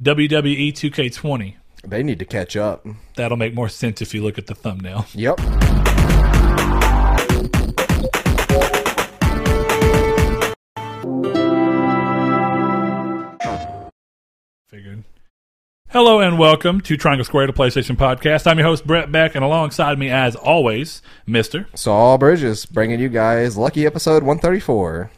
WWE 2K20. They need to catch up. That'll make more sense if you look at the thumbnail. Yep. Figured. Hello and welcome to Triangle Square, the PlayStation Podcast. I'm your host Brett Beck, and alongside me, as always, Mister Saul Bridges bringing you guys lucky episode 134.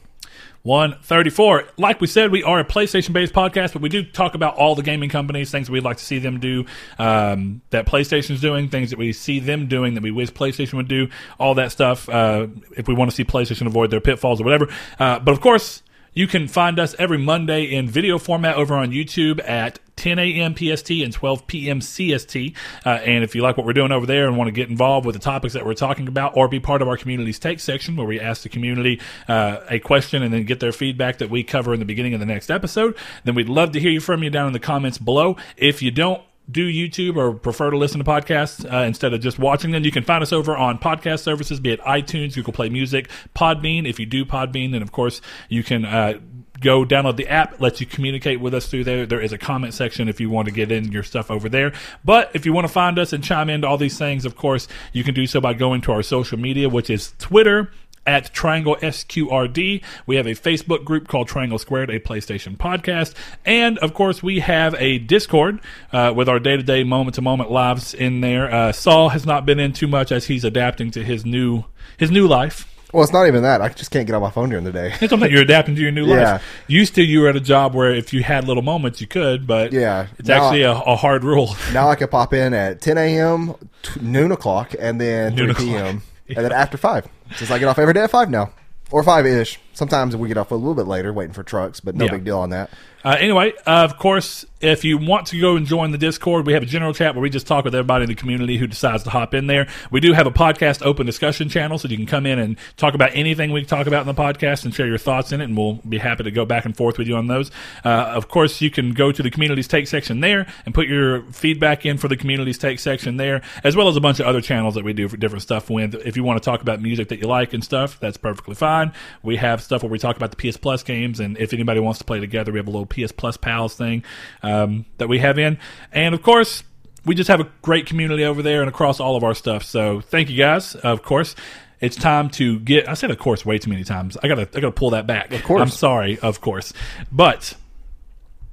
134. Like we said, we are a PlayStation based podcast, but we do talk about all the gaming companies, things we'd like to see them do, um, that PlayStation's doing, things that we see them doing that we wish PlayStation would do, all that stuff. Uh, if we want to see PlayStation avoid their pitfalls or whatever. Uh, but of course, you can find us every Monday in video format over on YouTube at 10 a.m. PST and 12 p.m. CST. Uh, and if you like what we're doing over there and want to get involved with the topics that we're talking about or be part of our community's take section where we ask the community uh, a question and then get their feedback that we cover in the beginning of the next episode, then we'd love to hear you from you down in the comments below. If you don't, do YouTube or prefer to listen to podcasts uh, instead of just watching them, you can find us over on podcast services, be it iTunes, Google Play Music, Podbean. If you do Podbean, then of course you can uh, go download the app, lets you communicate with us through there. There is a comment section if you want to get in your stuff over there. But if you want to find us and chime into all these things, of course, you can do so by going to our social media, which is Twitter at Triangle SQRD. We have a Facebook group called Triangle Squared, a PlayStation podcast. And of course, we have a Discord uh, with our day to day, moment to moment lives in there. Uh, Saul has not been in too much as he's adapting to his new his new life. Well, it's not even that. I just can't get on my phone during the day. It's something you're adapting to your new Yeah. life. Used to, you were at a job where if you had little moments, you could, but Yeah. it's Now- actually a, a hard rule. now I can pop in at 10 a.m., t- noon o'clock, and then 3 Noon p.m., and then after 5. Since I get off every day at 5 now. Or 5 ish. Sometimes we get off a little bit later waiting for trucks, but no Yeah. big deal on that. Uh, anyway, uh, of course, if you want to go and join the Discord, we have a general chat where we just talk with everybody in the community who decides to hop in there. We do have a podcast open discussion channel, so you can come in and talk about anything we talk about in the podcast and share your thoughts in it, and we'll be happy to go back and forth with you on those. Uh, of course, you can go to the communities take section there and put your feedback in for the communities take section there, as well as a bunch of other channels that we do for different stuff with. If you want to talk about music that you like and stuff, that's perfectly fine. We have stuff where we talk about the PS Plus games, and if anybody wants to play together, we have a little PS Plus pals thing um, that we have in, and of course. We just have a great community over there and across all of our stuff. So thank you guys. Of course, it's time to get. I said of course way too many times. I gotta I gotta pull that back. Of course. I'm sorry. Of course, but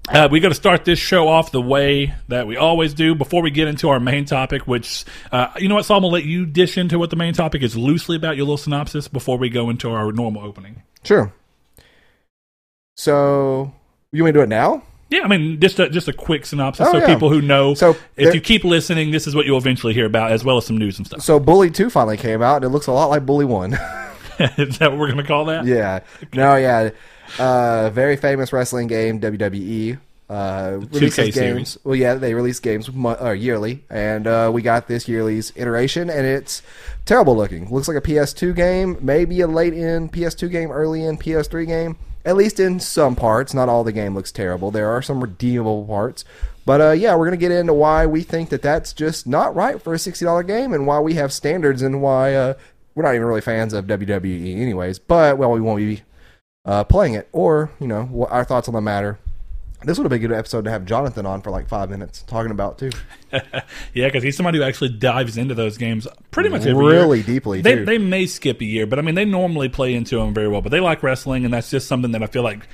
uh, we got to start this show off the way that we always do before we get into our main topic, which, uh, you know what, Saul, I'm going to let you dish into what the main topic is loosely about your little synopsis before we go into our normal opening. Sure. So, you want to do it now? Yeah, I mean, just a, just a quick synopsis Oh, so yeah. people who know. So, if you keep listening, this is what you'll eventually hear about, as well as some news and stuff. So, Bully 2 finally came out, and it looks a lot like Bully 1. is that what we're going to call that? Yeah. No, yeah. Uh, very famous wrestling game, WWE. Uh, releases 2K games. Well, yeah, they release games uh, yearly, and uh, we got this yearly's iteration, and it's terrible looking. Looks like a PS2 game, maybe a late in PS2 game, early in PS3 game. At least in some parts. Not all the game looks terrible. There are some redeemable parts. But uh, yeah, we're gonna get into why we think that that's just not right for a sixty dollar game, and why we have standards, and why uh, we're not even really fans of WWE, anyways. But well, we won't be uh, playing it, or you know, what our thoughts on the matter. This would have been a good episode to have Jonathan on for like five minutes talking about too, Yeah, because he's somebody who actually dives into those games pretty much every year. really deeply They too. they may skip a year, but I mean they normally play into them very well. But they like wrestling, and that's just something that I feel like,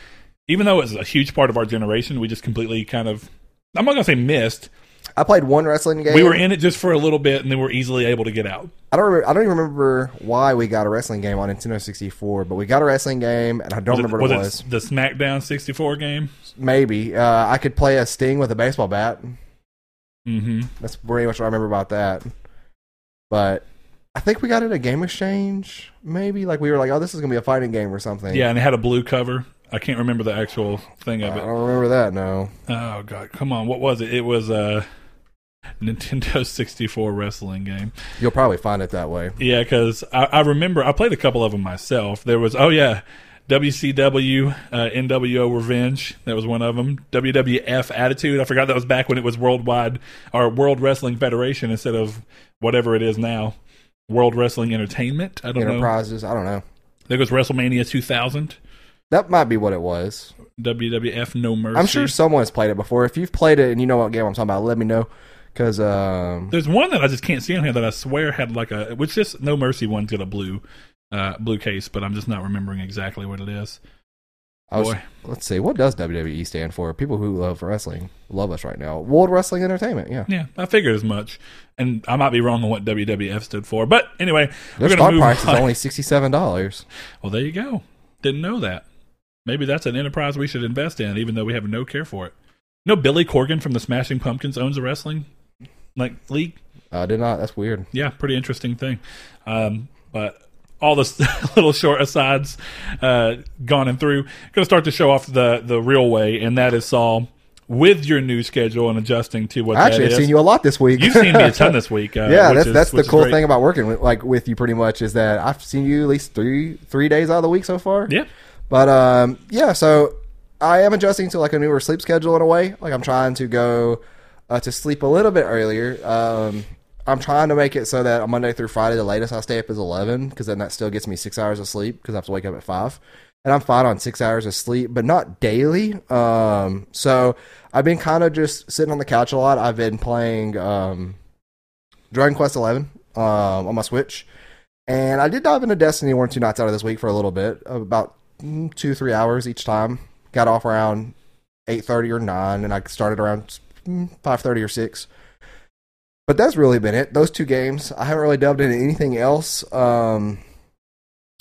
even though it's a huge part of our generation, we just completely kind of. I'm not gonna say missed. I played one wrestling game. We were in it just for a little bit, and then we're easily able to get out. I don't. Remember, I don't even remember why we got a wrestling game on Nintendo 64, but we got a wrestling game, and I don't remember was what it it was. the SmackDown 64 game? Maybe uh, I could play a Sting with a baseball bat. Mm-hmm. That's pretty much what I remember about that. But I think we got it at Game Exchange. Maybe like we were like, oh, this is gonna be a fighting game or something. Yeah, and it had a blue cover. I can't remember the actual thing of it. I don't remember that. No. Oh god, come on! What was it? It was a Nintendo 64 wrestling game. You'll probably find it that way. Yeah, because I, I remember I played a couple of them myself. There was oh yeah, WCW uh, NWO Revenge. That was one of them. WWF Attitude. I forgot that was back when it was Worldwide or World Wrestling Federation instead of whatever it is now. World Wrestling Entertainment. I don't know. Enterprises. I don't know. There goes WrestleMania 2000. That might be what it was. WWF No Mercy. I'm sure someone's played it before. If you've played it and you know what game I'm talking about, let me know. Because um, There's one that I just can't see on here that I swear had like a which just No Mercy one's got a blue uh blue case, but I'm just not remembering exactly what it is. I was, Boy. let's see, what does WWE stand for? People who love wrestling love us right now. World Wrestling Entertainment. Yeah, Yeah, I figured as much. And I might be wrong on what WWF stood for. But anyway, their we're stock move price is only sixty seven dollars. Well, there you go. Didn't know that. Maybe that's an enterprise we should invest in, even though we have no care for it. You know, Billy Corgan from the Smashing Pumpkins owns a wrestling like league. I did not. That's weird. Yeah, pretty interesting thing. Um, but all this little short asides uh, gone and through. Going to start to show off the the real way, and that is Saul with your new schedule and adjusting to what Actually, I've seen you a lot this week. You've seen me a ton this week. Uh, yeah, that's is- that's the cool great. thing about working with, like with you. Pretty much is that I've seen you at least three three days out of the week so far. Yeah. But um, yeah, so I am adjusting to like a newer sleep schedule in a way. Like I'm trying to go uh, to sleep a little bit earlier. Um, I'm trying to make it so that on Monday through Friday, the latest I stay up is 11, because then that still gets me six hours of sleep because I have to wake up at five. And I'm fine on six hours of sleep, but not daily. Um, so I've been kind of just sitting on the couch a lot. I've been playing um, Dragon Quest 11 um, on my Switch. And I did dive into Destiny one or two nights out of this week for a little bit, about mm, two three hours each time. Got off around eight thirty or nine, and I started around five thirty or six. But that's really been it. Those two games. I haven't really delved into anything else. Um,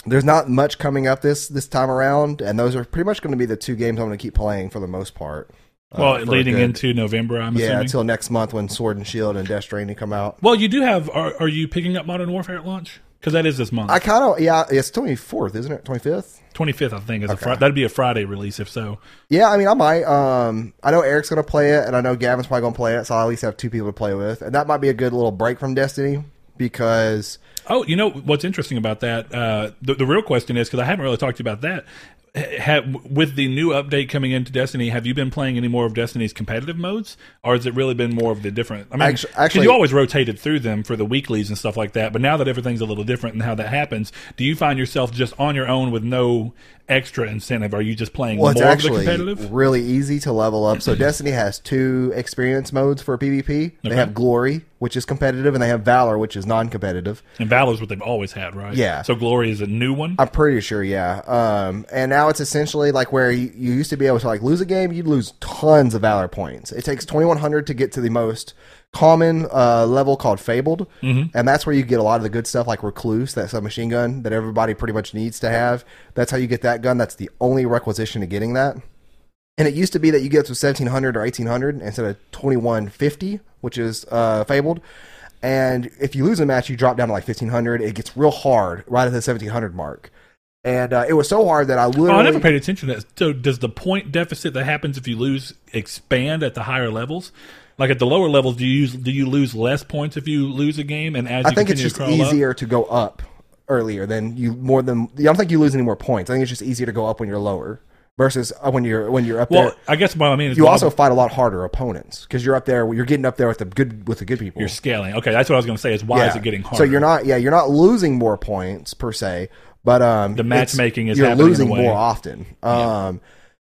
there's not much coming up this this time around, and those are pretty much going to be the two games I'm going to keep playing for the most part. uh, Well, a leading good- into November, I'm yeah assuming. until next month when Sword and Shield and Death Stranding come out. well, you do have. Are, are you picking up Modern Warfare at launch? Because that is this month. I kind of yeah, it's twenty fourth, isn't it? Twenty fifth. 25th, I think, is a Okay. Fri- that'd be a Friday release if so. Yeah, I mean, I might. Um, I know Eric's gonna play it, and I know Gavin's probably gonna play it, so I at least have two people to play with, and that might be a good little break from Destiny because Oh, you know what's interesting about that? Uh, the, the real question is because I haven't really talked to you about that. Have, with the new update coming into Destiny, have you been playing any more of Destiny's competitive modes, or has it really been more of the different? I mean, Actu- 'cause actually- you always rotated through them for the weeklies and stuff like that. But now that everything's a little different and how that happens, do you find yourself just on your own with no extra incentive? Are you just playing well, it's more the actually competitive? really easy to level up. So Destiny has two experience modes for PvP. They Okay. have Glory, which is competitive, and they have Valor, which is non-competitive. And Valor's what they've always had, right? Yeah. So Glory is a new one. I'm pretty sure, yeah. Um, and now it's essentially like where you, you used to be able to like lose a game, you'd lose tons of valor points. It takes 2100 to get to the most common uh, level called Fabled, and that's where you get a lot of the good stuff like Recluse, that submachine gun that everybody pretty much needs to have. That's how you get that gun. That's the only requisition to getting that. And it used to be that you get to 1700 or 1800 instead of 2150, which is uh, Fabled. And if you lose a match, you drop down to like 1500. It gets real hard right at the 1700 mark. And uh, it was so hard that I literally. Oh, I never paid attention to that. So, does the point deficit that happens if you lose expand at the higher levels? Like at the lower levels, do you use, do you lose less points if you lose a game? And as I think it's just crawl up? easier to go up earlier than you more than. I don't think you lose any more points. I think it's just easier to go up when you're lower versus when you're when you're up Well, there. I guess what I mean is You also fight a lot harder opponents because you're up there. You're getting up there with the good with the good people. you're scaling. Okay, that's what I was going to say. Is why is it getting harder? So you're not, yeah, you're not losing more points per se, but um, The matchmaking is you're happening in a losing more often. Um,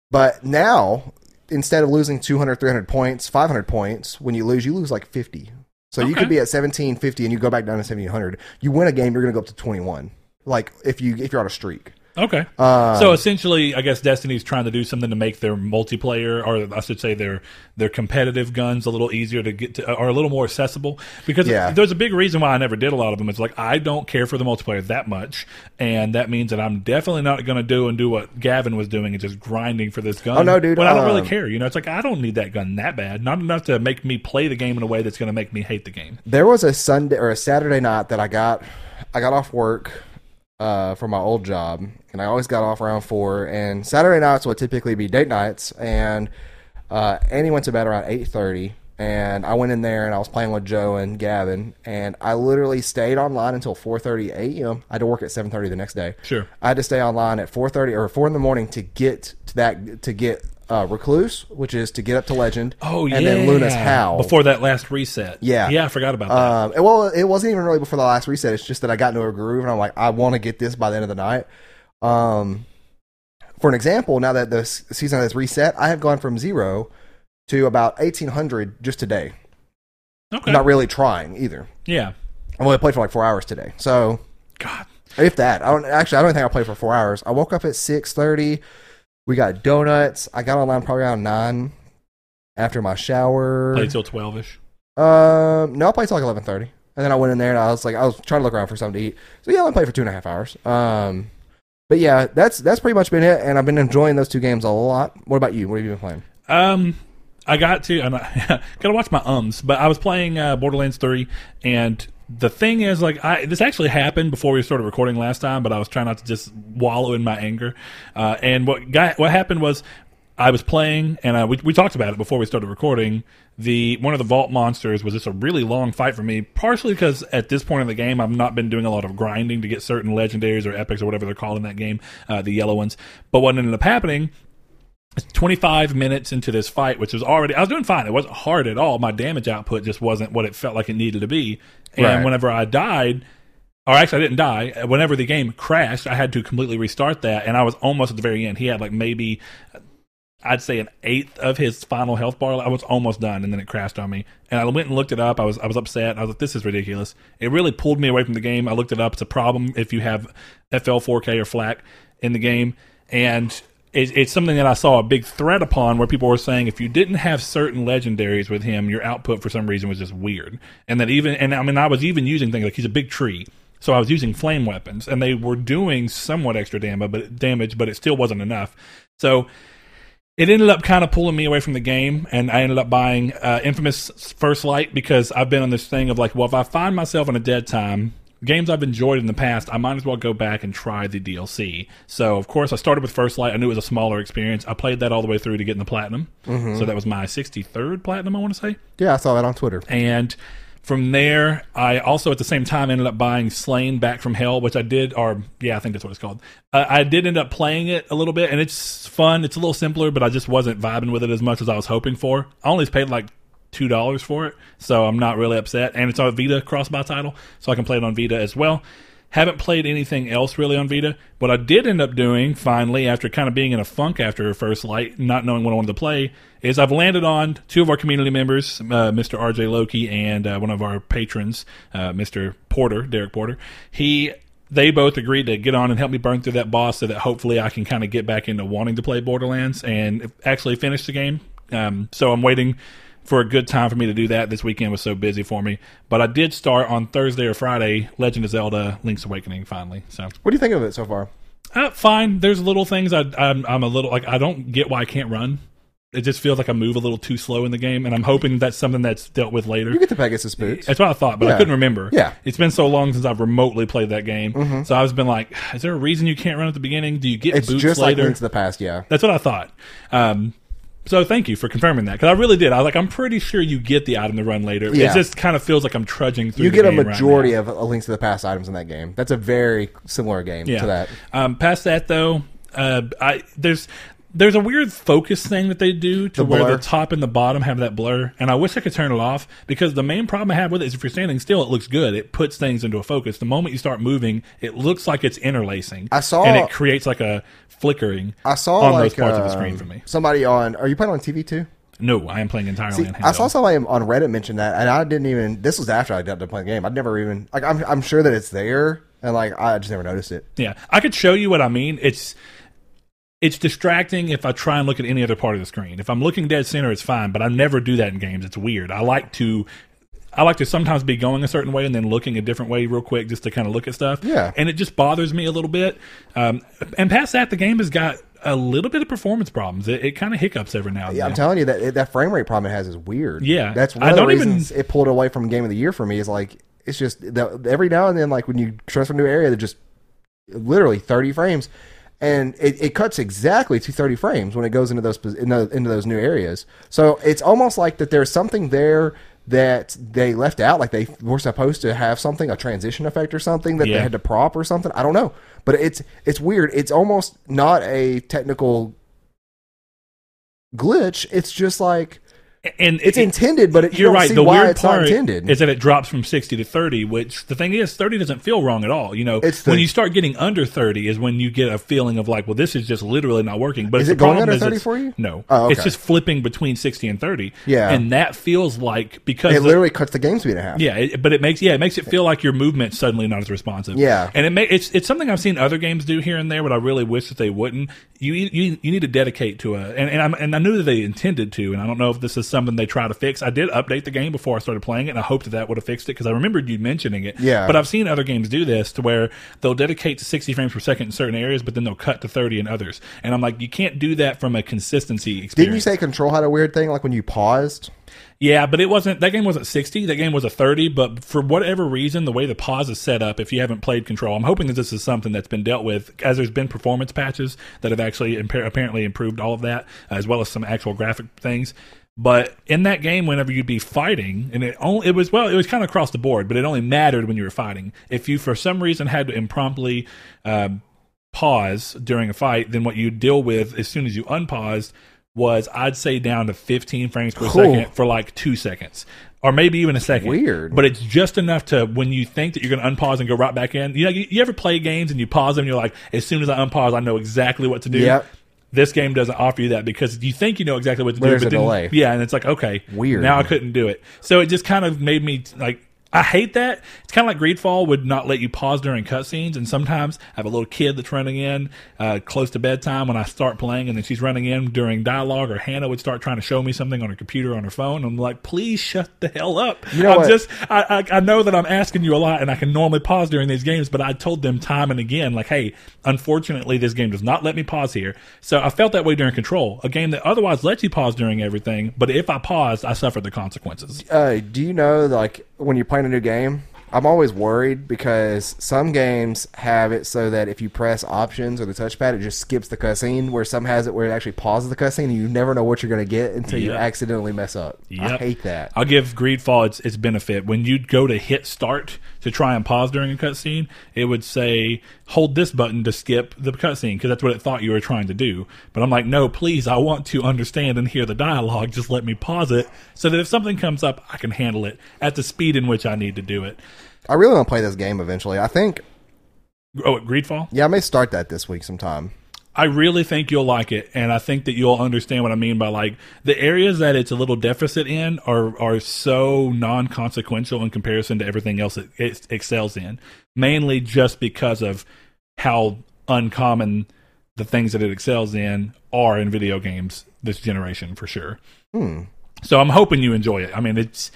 but now instead of losing 200, 300 points, 500 points, when you lose, you lose like 50. So you could be at 1750 and you go back down to 1700. You win a game, you're going to go up to 21. Like if you if you're on a streak. Okay. Um, so essentially, I guess Destiny's trying to do something to make their multiplayer, or I should say their their competitive guns, a little easier to get to, or a little more accessible. Because Yeah. there's a big reason why I never did a lot of them. It's like I don't care for the multiplayer that much, and that means that I'm definitely not going to do and do what Gavin was doing and just grinding for this gun. Oh, no, dude, But I don't really um, care. You know, it's like I don't need that gun that bad. Not enough to make me play the game in a way that's going to make me hate the game. There was a Sunday or a Saturday night that I got I got off work uh, for my old job, and I always got off around four. And Saturday nights would typically be date nights, and uh, Annie went to bed around eight thirty. And I went in there and I was playing with Joe and Gavin, and I literally stayed online until 4:30 a.m. I had to work at 7:30 the next day. Sure. I had to stay online at 4:30 or 4 in the morning to get to that to get uh, Recluse, which is to get up to Legend. Oh yeah. and then Luna's Howl before that last reset. Yeah. yeah, I forgot about that. um, well, it wasn't even really before the last reset. It's just that I got into a groove, and I'm like, I want to get this by the end of the night. Um, for an example, now that the season has reset, I have gone from zero to about 1800 just today. Okay. Not really trying either. yeah. I only played for like four hours today. So God. if that, I don't actually. I don't think I played for four hours. I woke up at six thirty. We got donuts. I got online probably around nine after my shower. Played till twelve ish. Um, no, I played till like eleven thirty, and then I went in there and I was like, I was trying to look around for something to eat. So yeah, I only played for two and a half hours. Um, but yeah, that's that's pretty much been it, and I've been enjoying those two games a lot. What about you? What have you been playing? Um, I got to, and I gotta watch my ums, but I was playing uh, Borderlands three, and the thing is, like, I this actually happened before we started recording last time, but I was trying not to just wallow in my anger. Uh, and what got what happened was. I was playing, and uh, we, we talked about it before we started recording. The one of the vault monsters was just a really long fight for me, partially because at this point in the game, I've not been doing a lot of grinding to get certain legendaries or epics or whatever they're called in that game, uh, the yellow ones. But what ended up happening it's 25 minutes into this fight, which was already, I was doing fine. It wasn't hard at all. My damage output just wasn't what it felt like it needed to be. And Right. whenever I died, or actually I didn't die, whenever the game crashed, I had to completely restart that. And I was almost at the very end. He had like maybe, I'd say an eighth of his final health bar. I was almost done and then it crashed on me. And I went and looked it up. I was, I was upset. I was like, this is ridiculous. It really pulled me away from the game. I looked it up. It's a problem if you have FL4K or Flak in the game. And it, it's something that I saw a big thread upon where people were saying if you didn't have certain legendaries with him, your output for some reason was just weird. And that even, and I mean, I was even using things like he's a big tree. So I was using flame weapons and they were doing somewhat extra damage, but damage, but it still wasn't enough. So it ended up kind of pulling me away from the game, and I ended up buying uh, Infamous First Light because I've been on this thing of like, well, if I find myself in a dead time, games I've enjoyed in the past, I might as well go back and try the DLC. So, of course, I started with First Light. I knew it was a smaller experience. I played that all the way through to getting the platinum. So that was my 63rd platinum, I want to say. Yeah, I saw that on Twitter. And from there, I also at the same time ended up buying Slain Back from Hell, which I did, or yeah, I think that's what it's called. Uh, I did end up playing it a little bit, and it's fun. It's a little simpler, but I just wasn't vibing with it as much as I was hoping for. I only paid like two dollars for it, so I'm not really upset. And it's on Vita cross-buy title, so I can play it on Vita as well. Haven't played anything else really on Vita. What I did end up doing finally, after kind of being in a funk after First Light, not knowing what I wanted to play, is I've landed on two of our community members, uh, Mr. RJ Loki and uh, one of our patrons, uh, Mr. Porter, Derek Porter. He they both agreed to get on and help me burn through that boss so that hopefully I can kind of get back into wanting to play Borderlands and actually finish the game. Um, so I'm waiting for a good time for me to do that. This weekend was so busy for me, but I did start on Thursday or Friday Legend of Zelda: Link's Awakening finally. So What do you think of it so far? uh, fine. There's little things I, I'm, I'm a little like I don't get why I can't run. It just feels like I move a little too slow in the game, and I'm hoping that's something that's dealt with later. You get the Pegasus boots. That's what I thought, but I couldn't remember. Yeah. it's been so long since I've remotely played that game, Mm-hmm. so I was been like, "Is there a reason you can't run at the beginning? Do you get It's boots just like later?" Link to the Past, yeah. That's what I thought. Um, so thank you for confirming that because I really did. I was like, I'm pretty sure you get the item to run later. Yeah. It just kind of feels like I'm trudging through. You get a right majority now. of a Link to the Past items in that game. That's a very similar game yeah. to that. Um, past that though, uh, I there's there's a weird focus thing that they do to The where the top and the bottom have that blur, and I wish I could turn it off because the main problem I have with it is if you're standing still, it looks good. It puts things into a focus. The moment you start moving, it looks like it's interlacing. I saw- and it creates like a flickering. I saw on like those parts of the um, screen for me. Somebody on. Are you playing on TV too? No, I am playing entirely See, on I saw handheld. somebody on Reddit mention that, and I didn't even. This was after I got to playing the game. I'd never even like. I'm I'm sure that it's there, and like I just never noticed it. Yeah, I could show you what I mean. It's it's distracting if I try and look at any other part of the screen. If I'm looking dead center, it's fine, but I never do that in games. It's weird. I like to I like to sometimes be going a certain way and then looking a different way real quick just to kind of look at stuff. Yeah. and it just bothers me a little bit. Um, and past that, the game has got a little bit of performance problems. It, it kind of hiccups every now and then. Yeah, I'm telling you that that frame rate problem it has is weird. Yeah. that's one I of the don't even- reasons it pulled away from Game of the Year for me. Is like it's just every now and then, like when you transfer to a new area, they're just literally 30 frames, and it, it cuts exactly to 30 frames when it goes into those pos- in the, into those new areas. So it's almost like that there's something there that they left out, like they were supposed to have something, a transition effect or something that Yeah. they had to prop or something. I don't know, but it's it's weird. It's almost not a technical glitch. It's just like and It's it- intended, but it, you You're don't right. The weird part intended. is that it drops from 60 to 30, which the thing is, 30 doesn't feel wrong at all. You know, the- when you start getting under 30 is when you get a feeling of like, well, this is just literally not working. But Is it going under 30 for you? No. Oh, It's just flipping between 60 and 30. Yeah. And that feels like because it the- literally cuts the game speed in half. yeah, it, but it makes yeah, it makes it feel like your movement suddenly not as responsive. Yeah. and it may, it's it's something I've seen other games do here and there, but I really wish that they wouldn't. You you you need to dedicate to a and and, I'm, and I knew that they intended to, and I don't know if this is something they try to fix. I did update the game before I started playing it, and I hoped that that would have fixed it because I remembered you mentioning it. Yeah. but I've seen other games do this to where they'll dedicate to 60 frames per second in certain areas, but then they'll cut to 30 in others, and I'm like, you can't do that from a consistency experience. Didn't you say Control had a weird thing like when you paused? Yeah, but it wasn't. That game wasn't sixty. That game was a thirty. But for whatever reason, the way the pause is set up, if you haven't played Control, I'm hoping that this is something that's been dealt with, as there's been performance patches that have actually impa- apparently improved all of that, as well as some actual graphic things. But in that game, whenever you'd be fighting, and it only it was well, it was kind of across the board, but it only mattered when you were fighting. If you for some reason had to impromptu um, pause during a fight, then what you deal with as soon as you unpaused was I'd say down to 15 frames per Cool. second for like two seconds. Or maybe even a second. Weird. But it's just enough to when you think that you're going to unpause and go right back in. You know, you, you ever play games and you pause them and you're like, as soon as I unpause, I know exactly what to do. Yep. This game doesn't offer you that because you think you know exactly what to do, there's but a then, delay. yeah, and it's like okay, Weird. Now I couldn't do it, so it just kind of made me like I hate that. It's kind of like Greedfall would not let you pause during cutscenes, and sometimes I have a little kid that's running in uh, close to bedtime when I start playing, and then she's running in during dialogue, or Hannah would start trying to show me something on her computer on her phone. I'm like, please shut the hell up. You know I'm what? just I, I I know that I'm asking you a lot, and I can normally pause during these games, but I told them time and again, like, hey, unfortunately, this game does not let me pause here. So I felt that way during Control, a game that otherwise lets you pause during everything, but if I paused, I suffered the consequences. Uh, do you know, like, when you're playing a new game, I'm always worried because some games have it so that if you press options or the touchpad, it just skips the cutscene. Where some has it where it actually pauses the cutscene, and you never know what you're going to get until you Yep. accidentally mess up. I Yep. hate that. I'll give Greedfall its, its benefit. When you go to hit start to try and pause during a cutscene, it would say, hold this button to skip the cutscene because that's what it thought you were trying to do. But I'm like, no, please, I want to understand and hear the dialogue. Just let me pause it so that if something comes up, I can handle it at the speed in which I need to do it. I really want to play this game eventually. I think, Oh, Greedfall? yeah, I may start that this week sometime. I really think you'll like it, and I think that you'll understand what I mean by like the areas that it's a little deficit in are are so non consequential in comparison to everything else it, it excels in. Mainly just because of how uncommon the things that it excels in are in video games this generation for sure. Hmm. So I'm hoping you enjoy it. I mean, it's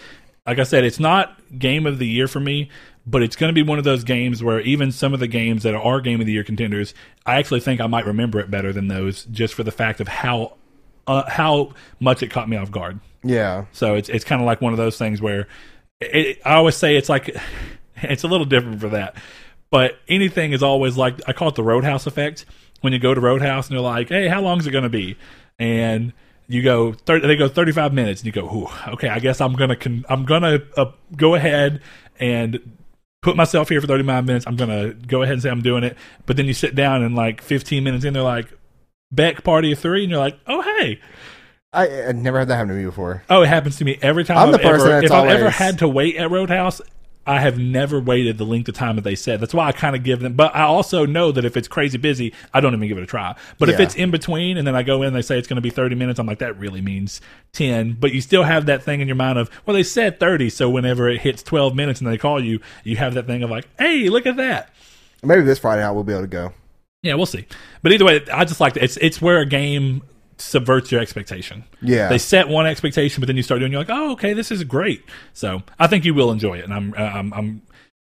like I said, it's not game of the year for me, but it's going to be one of those games where even some of the games that are game of the year contenders, I actually think I might remember it better than those, just for the fact of how uh, how much it caught me off guard. Yeah. So it's it's kind of like one of those things where it, I always say it's like it's a little different for that, but anything is always like I call it the Roadhouse effect. When you go to Roadhouse and you're like, "Hey, how long is it going to be?" and you go 30, they go 35 minutes and you go Ooh, okay i guess i'm gonna con- i'm gonna uh, go ahead and put myself here for 35 minutes i'm gonna go ahead and say i'm doing it but then you sit down and like 15 minutes in they're like beck party of three and you're like oh hey I, I never had that happen to me before. Oh, it happens to me every time. I'm I've the person ever, that's if I've ever had to wait at Roadhouse, I have never waited the length of time that they said. That's why I kind of give them. But I also know that if it's crazy busy, I don't even give it a try. But if it's in between, and then I go in, and they say it's going to be 30 minutes. I'm like, that really means 10. But you still have that thing in your mind of, well, they said 30, so whenever it hits 12 minutes and they call you, you have that thing of like, hey, look at that. Maybe this Friday night we'll be able to go. Yeah, we'll see. But either way, I just like that. It's it's where a game subverts your expectation. Yeah. They set one expectation, but then you start doing. You're like, oh, okay, this is great. So I think you will enjoy it, and I'm I'm, I'm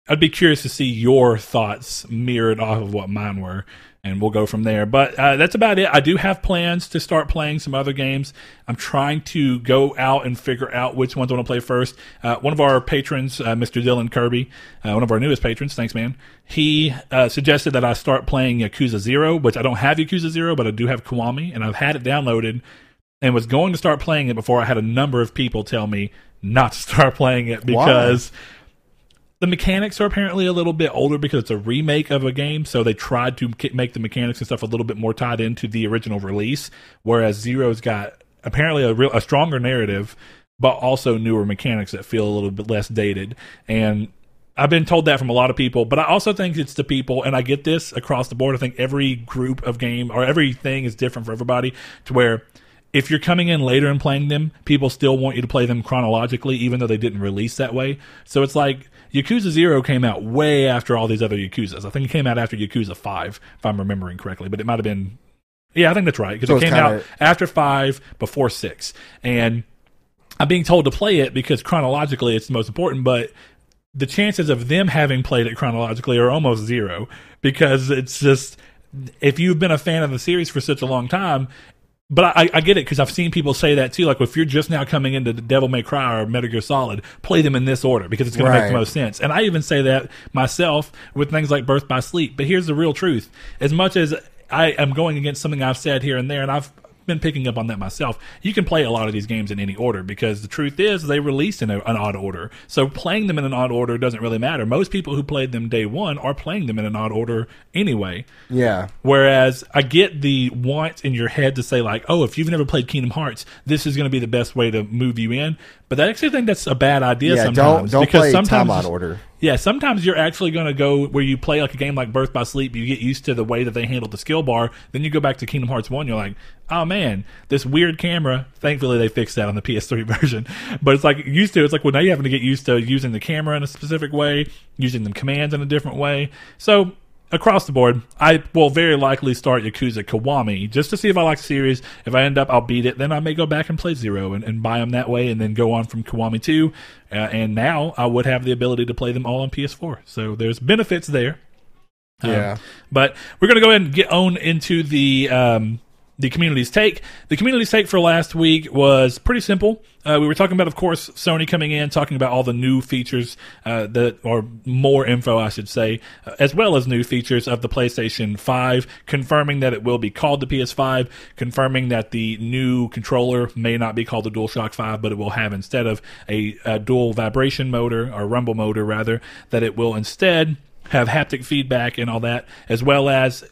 I'd be curious to see your thoughts mirrored off of what mine were, and we'll go from there. But uh, that's about it. I do have plans to start playing some other games. I'm trying to go out and figure out which ones I want to play first. Uh, one of our patrons, uh, Mr. Dylan Kirby, uh, one of our newest patrons, thanks man. He uh, suggested that I start playing Yakuza Zero, which I don't have Yakuza Zero, but I do have Kiwami, and I've had it downloaded and was going to start playing it before I had a number of people tell me not to start playing it because the mechanics are apparently a little bit older because it's a remake of a game. So they tried to make the mechanics and stuff a little bit more tied into the original release, whereas Zero's got apparently a real a stronger narrative, but also newer mechanics that feel a little bit less dated. And I've been told that from a lot of people, but I also think it's the people, and I get this across the board. I think every group of game or everything is different for everybody to where if you're coming in later and playing them, people still want you to play them chronologically, even though they didn't release that way. So it's like Yakuza Zero came out way after all these other Yakuzas. I think it came out after Yakuza Five, if I'm remembering correctly, but it might have been. Yeah, I think that's right because So it came out after five, before six, and I'm being told to play it because chronologically it's the most important, but the chances of them having played it chronologically are almost zero because it's just if you've been a fan of the series for such a long time. But I, I get it because I've seen people say that too. Like if you're just now coming into the Devil May Cry or Metal Gear Solid, play them in this order because it's going to make the most sense. And I even say that myself with things like Birth by Sleep. But here's the real truth: as much as I am going against something I've said here and there, and I've been picking up on that myself. You can play a lot of these games in any order because the truth is they released in a, an odd order. So playing them in an odd order doesn't really matter. Most people who played them day one are playing them in an odd order anyway. Yeah. Whereas I get the want in your head to say like, oh, if you've never played Kingdom Hearts, this is going to be the best way to move you in. But I actually think that's a bad idea Yeah, don't sometimes. don't because play sometimes time out order. Yeah, sometimes you're actually going to go where you play like a game like Birth by Sleep. You get used to the way that they handle the skill bar. Then you go back to Kingdom Hearts One. You're like, oh man, this weird camera. Thankfully, they fixed that on the PS3 version. But it's like used to. It's like well, now you're having to get used to using the camera in a specific way, using the commands in a different way. So across the board, I will very likely start Yakuza Kiwami just to see if I like the series. If I end up, I'll beat it. Then I may go back and play Zero and, and buy them that way, and then go on from Kiwami 2. Uh, and now I would have the ability to play them all on PS4. So there's benefits there. Um, Yeah. but we're going to go ahead and get on into the um, the community's take. The community's take for last week was pretty simple. Uh, we were talking about, of course, Sony coming in, talking about all the new features uh, that, or more info, I should say, uh, as well as new features of the PlayStation 5, confirming that it will be called the PS5, confirming that the new controller may not be called the DualShock 5, but it will have instead of a, a dual vibration motor or rumble motor, rather, that it will instead have haptic feedback and all that, as well as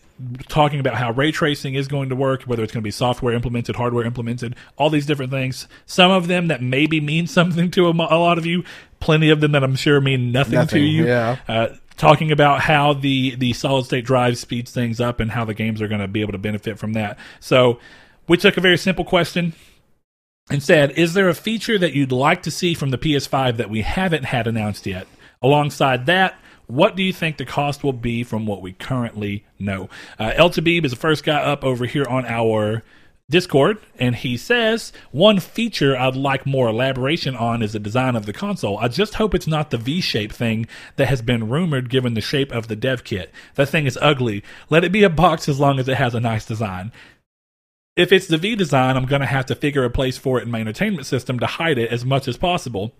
talking about how ray tracing is going to work, whether it's going to be software implemented, hardware implemented, all these different things. Some of them that maybe mean something to a, a lot of you, plenty of them that I'm sure mean nothing, to you. yeah. Uh, talking about how the the solid state drive speeds things up and how the games are going to be able to benefit from that. So we took a very simple question and said, "Is there a feature that you'd like to see from the PS5 that we haven't had announced yet?" Alongside that, what do you think the cost will be from what we currently know? Uh, El Tabib is the first guy up over here on our Discord, and he says one feature I'd like more elaboration on is the design of the console. I just hope it's not the V-shape thing that has been rumored given the shape of the dev kit. That thing is ugly. Let it be a box as long as it has a nice design. If it's the V design, I'm going to have to figure a place for it in my entertainment system to hide it as much as possible.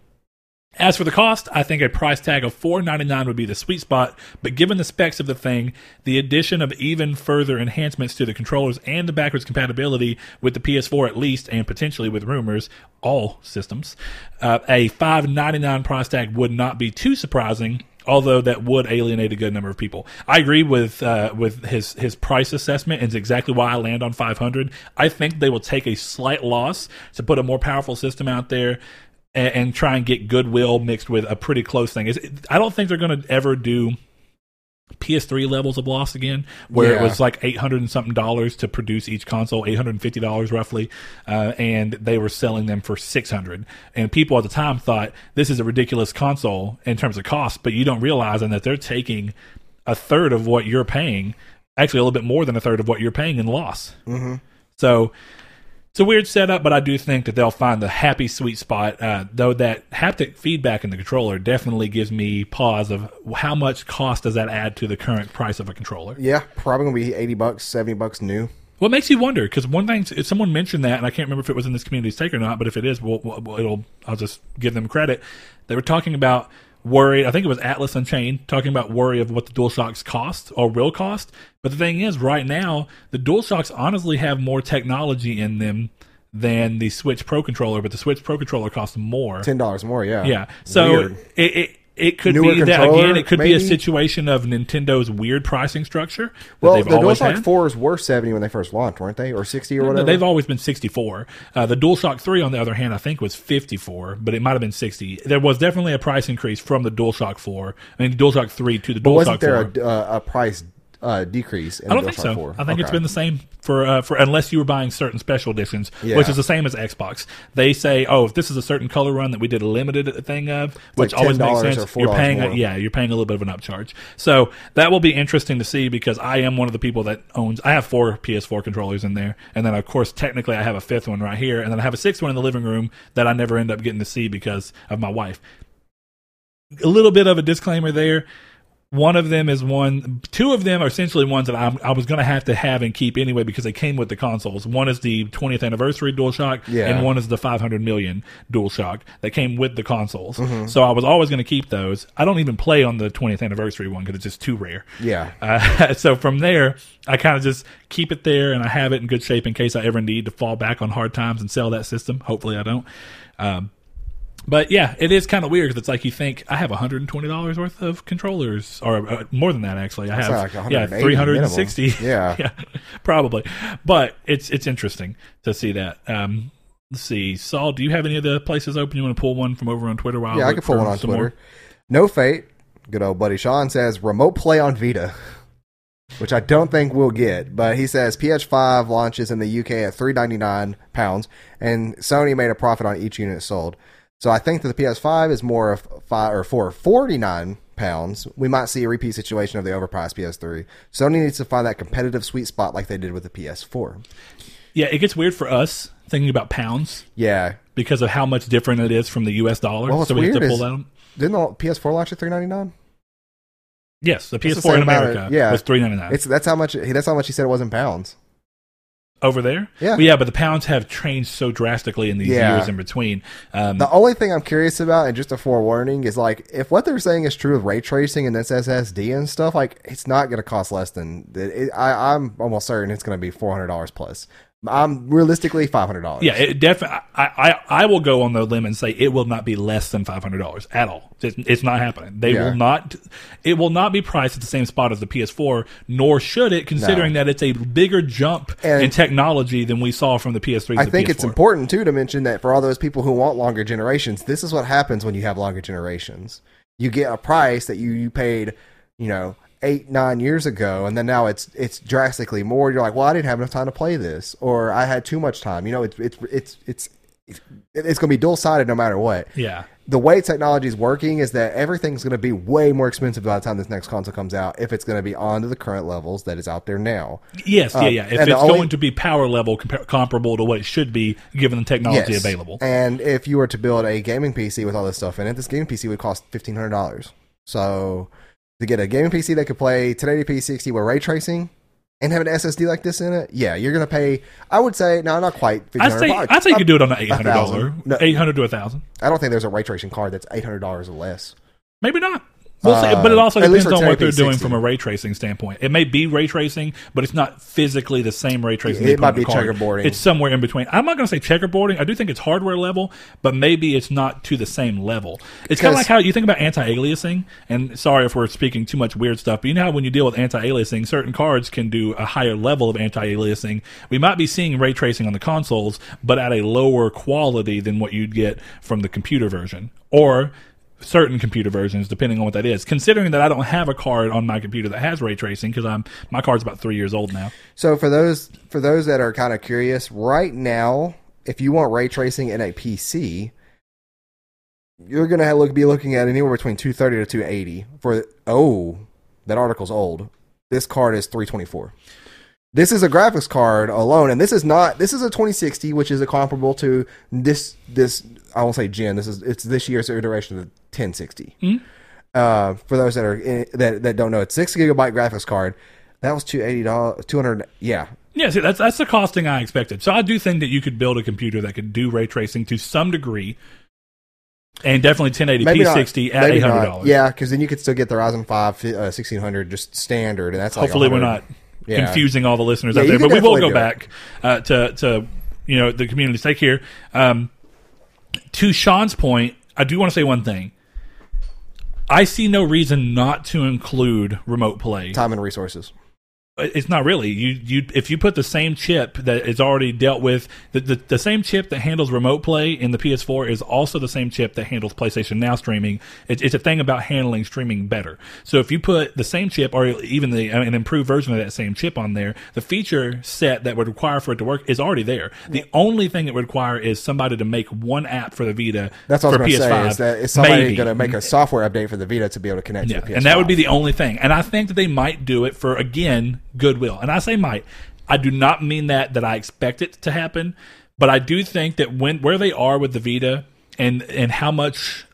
As for the cost, I think a price tag of $4.99 would be the sweet spot, but given the specs of the thing, the addition of even further enhancements to the controllers and the backwards compatibility with the PS4 at least, and potentially with rumors, all systems, uh, a $5.99 price tag would not be too surprising. Although that would alienate a good number of people, I agree with uh, with his his price assessment, and it's exactly why I land on 500. I think they will take a slight loss to put a more powerful system out there and, and try and get goodwill mixed with a pretty close thing. It's, I don't think they're going to ever do PS3 levels of loss again, where it was like eight hundred and something dollars to produce each console, eight hundred and fifty dollars roughly, uh, and they were selling them for six hundred. And people at the time thought this is a ridiculous console in terms of cost, but you don't realize that they're taking a third of what you're paying, actually a little bit more than a third of what you're paying in loss. Mm-hmm. So it's a weird setup, but I do think that they'll find the happy sweet spot. Uh, though that haptic feedback in the controller definitely gives me pause of how much cost does that add to the current price of a controller. Yeah, probably gonna be eighty bucks, seventy bucks new. What makes you wonder? Because one thing, if someone mentioned that, and I can't remember if it was in this community's take or not, but if it is, we'll, we'll, it'll. I'll just give them credit. They were talking about worry. I think it was Atlas Unchained talking about worry of what the DualShocks cost or will cost. But the thing is, right now, the DualShocks honestly have more technology in them than the Switch Pro controller, but the Switch Pro controller costs more. Ten dollars more. Yeah. Yeah. So it, it it could Newer be that again. It could be a situation of Nintendo's weird pricing structure Well, the DualShock had. 4s were 70 when they first launched, weren't they? Or 60 or whatever? They've always been 64. Uh, the DualShock 3, on the other hand, I think was 54, but it might have been 60. There was definitely a price increase from the DualShock 4. I mean, DualShock 3 to the but DualShock wasn't there 4. a, uh, a price uh, decrease in I don't think so. 4? I think it's been the same for uh, for unless you were buying certain special editions, Yeah. which is the same as Xbox. They say, oh, if this is a certain color run that we did a limited thing of, which like always makes $10 sense. You're $4 paying, a, yeah, you're paying a little bit of an upcharge. So that will be interesting to see because I am one of the people that owns. I have four PS4 controllers in there, and then of course technically I have a fifth one right here, and then I have a sixth one in the living room that I never end up getting to see because of my wife. A little bit of a disclaimer there. One of them is one. Two of them are essentially ones that I'm, I was going to have to have and keep anyway because they came with the consoles. One is the 20th anniversary DualShock, Yeah. and one is the 500 million DualShock that came with the consoles. Mm-hmm. So I was always going to keep those. I don't even play on the 20th anniversary one because it's just too rare. Yeah. Uh, so from there, I kind of just keep it there and I have it in good shape in case I ever need to fall back on hard times and sell that system. Hopefully, I don't. Um, but yeah, it is kind of weird because it's like you think I have $120 worth of controllers, or uh, more than that actually. I have like yeah 360. minimum. Yeah. yeah, probably. But it's it's interesting to see that. Um, let's see, Saul, do you have any of the places open? You want to pull one from over on Twitter? While Yeah, I can pull one on Twitter. more? No Fate, good old buddy Sean says remote play on Vita, which I don't think we'll get. But he says PS5 launches in the UK at three ninety nine pounds, and Sony made a profit on each unit sold. So I think that the PS5 is more of five or for forty nine pounds. We might see a repeat situation of the overpriced PS3. Sony needs to find that competitive sweet spot like they did with the PS4. Yeah, it gets weird for us thinking about pounds Yeah, because of how much different it is from the U.S. dollar. Well, so we have to pull is- that. didn't the PS4 launch at three ninety nine? Yes, the It's PS4 same in America yeah. was three ninety nine. It's that's how much that's how much he said it was in pounds. Over there. Yeah. But yeah, but the pounds have changed so drastically in these Yeah. years in between. Um, The only thing I'm curious about, and just a forewarning, is like if what they're saying is true with ray tracing and this SSD and stuff, like it's not going to cost less than. It, I, I'm almost certain it's going to be four hundred dollars plus. I'm realistically five hundred dollars. yeah, it definitely. I, I I will go on the limb and say it will not be less than five hundred dollars at all. It's, it's not happening. They Yeah. will not. It will not be priced at the same spot as the PS4, nor should it, considering that it's a bigger jump And- in technology than we saw from the PS3. to I think PS4. it's important too to mention that for all those people who want longer generations, this is what happens when you have longer generations. You get a price that you, you paid, you know, eight nine years ago, and then now it's it's drastically more. You're like, well, I didn't have enough time to play this, or I had too much time. You know, it's it's it's it's it's, it's going to be dual sided no matter what. Yeah. The way technology is working is that everything's going to be way more expensive by the time this next console comes out. If it's going to be on to the current levels that is out there now. Yes, yeah, Um, yeah. If it's only- going to be power level compa- comparable to what it should be, given the technology Yes. available. And if you were to build a gaming PC with all this stuff in it, this gaming PC would cost fifteen hundred dollars. So to get a gaming PC that could play 1080p 60 with ray tracing and have an SSD like this in it, yeah, you're gonna pay. I would say no, not quite. I 1,500, say I say you could do it on a eight hundred dollar. No. eight hundred to a thousand. I don't think there's a ray tracing card that's eight hundred dollars or less. Maybe not. We'll see. Uh, But it also at depends on what they're 1080p doing from a ray tracing standpoint. It may be ray tracing, but it's not physically the same ray tracing. It they might be checkerboarding. It's somewhere in between. I'm not going to say checkerboarding. I do think it's hardware level, but maybe it's not to the same level. It's kind of like how you think about anti-aliasing. And sorry if we're speaking too much weird stuff, but you know how when you deal with anti-aliasing, certain cards can do a higher level of anti-aliasing. We might be seeing ray tracing on the consoles, but at a lower quality than what you'd get from the computer version, or certain computer versions, depending on what that is. Considering that I don't have a card on my computer that has ray tracing because I'm my card's about three years old now. So for those for those that are kind of curious, right now, if you want ray tracing in a PC, you're gonna have look be looking at anywhere between 230 to 280 for. Oh, that article's old. This card is 324. This is a graphics card alone, and this is not. This is a 2060, which is a comparable to this. This I won't say gen. This is it's this year's iteration of the 1060. Uh, for those that are in, that that don't know, it's six gigabyte graphics card. That was two eighty dollars, two hundred. Yeah, Yeah, see, that's that's the costing I expected. So I do think that you could build a computer that could do ray tracing to some degree, and definitely 1080p maybe not, 60 at maybe eight hundred not. dollars. Yeah, because then you could still get the Ryzen five uh, 1600 just standard, and that's like Hopefully, we're not Yeah. confusing all the listeners Yeah, out there, but we will go back uh, to to you know the community stake here. Um, to Sean's point, I do want to say one thing. I see no reason not to include remote play. Time and resources. It's not really you. You if you put the same chip that is already dealt with, the, the the same chip that handles remote play in the PS4 is also the same chip that handles PlayStation Now streaming. It, it's a thing about handling streaming better. So if you put the same chip or even the uh, an improved version of that same chip on there, the feature set that would require for it to work is already there. The only thing it would require is somebody to make one app for the Vita. That's what for I was going to PS5. say. Is that is somebody going to make a software update for the Vita to be able to connect Yeah, to the PS5? and that would be the only thing. And I think that they might do it for again goodwill. And I say might. I do not mean that that I expect it to happen, but I do think that when where they are with the Vita and and how much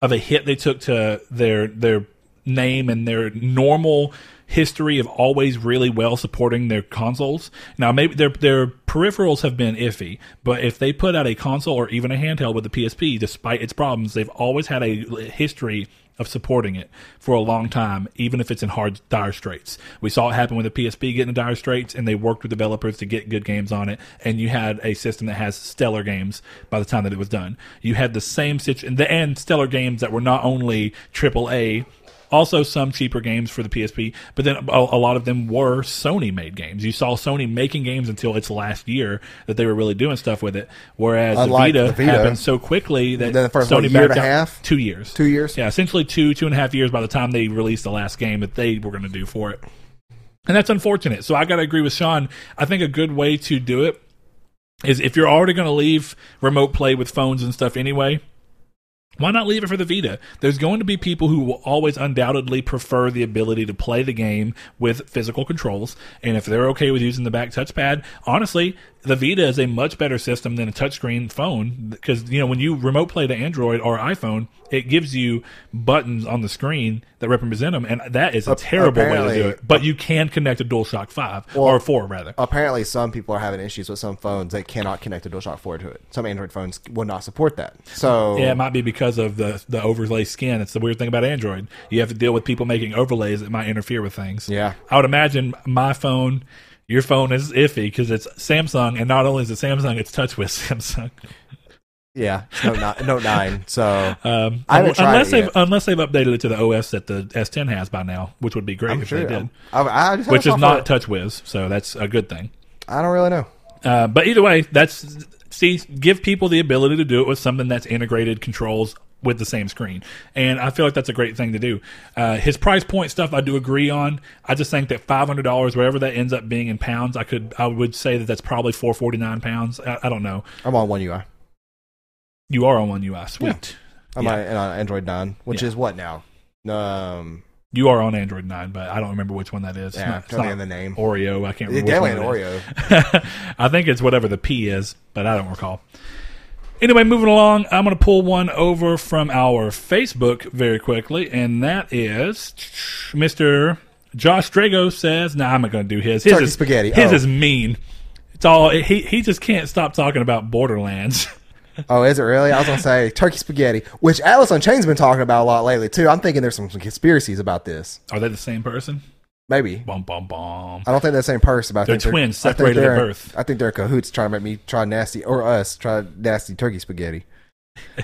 of a hit they took to their their name and their normal history of always really well supporting their consoles. Now maybe their their peripherals have been iffy, but if they put out a console or even a handheld with the PSP despite its problems, they've always had a history of supporting it for a long time, even if it's in hard dire straits. We saw it happen with the PSP getting in dire straits, and they worked with developers to get good games on it. And you had a system that has stellar games by the time that it was done. You had the same situation, and stellar games that were not only AAA also some cheaper games for the PSP, but then a, a lot of them were Sony made games. You saw Sony making games until its last year that they were really doing stuff with it. Whereas the, Vita the Vita, happened so quickly that the first, Sony year and a half? two years, Two years? yeah, essentially two two and a half years by the time they released the last game that they were going to do for it. And that's unfortunate. So I got to agree with Sean. I think a good way to do it is if you're already going to leave remote play with phones and stuff anyway, why not leave it for the Vita? There's going to be people who will always undoubtedly prefer the ability to play the game with physical controls. And if they're okay with using the back touchpad, honestly, the Vita is a much better system than a touchscreen phone because, you know, when you remote play to Android or iPhone, it gives you buttons on the screen that represent them. And that is a terrible way to do it. But you can connect a DualShock 5 or 4, rather. Apparently, some people are having issues with some phones that cannot connect a DualShock 4 to it. Some Android phones will not support that. So Yeah, it might be because of the the overlay skin. It's the weird thing about Android. You have to deal with people making overlays that might interfere with things. Yeah. I would imagine my phone, your phone is iffy because it's Samsung, and not only is it Samsung, it's TouchWiz Samsung. Yeah, it's Note 9. 9 so Um, I haven't tried unless they've yet. unless they've updated it to the OS that the S10 has by now, which would be great I'm if sure. they did. I, I just Which is not TouchWiz, so that's a good thing. I don't really know. Uh, but either way, that's see, give people the ability to do it with something that's integrated controls with the same screen, and I feel like that's a great thing to do. Uh, his price point stuff, I do agree on. I just think that five hundred dollars, whatever that ends up being in pounds, I could, I would say that that's probably four forty nine pounds. I, I don't know. I'm on One UI. You are on one UI, sweet. I'm Yeah. on, on Android 9, which Yeah. is what now? Um, You are on Android nine, but I don't remember which one that is. It's yeah, not- it's not in the name. Oreo. I can't remember. definitely an. Oreo. I think it's whatever the P is, but I don't recall. Anyway, moving along, I'm going to pull one over from our Facebook very quickly, and that is Mr. Josh Drago says, "Nah, I'm not going to do his. His Turkey is spaghetti. His Oh. is mean. It's all he he just can't stop talking about Borderlands. Oh, is it really? I was gonna say turkey spaghetti, which Atlas Unchained's been talking about a lot lately too. I'm thinking there's some, some conspiracies about this. Are they the same person? Maybe Bum bum bum. I don't think they're the same person, but I They're think twins, think separated at they're- birth. I think they're cahoots trying to make me try nasty or us try nasty turkey spaghetti.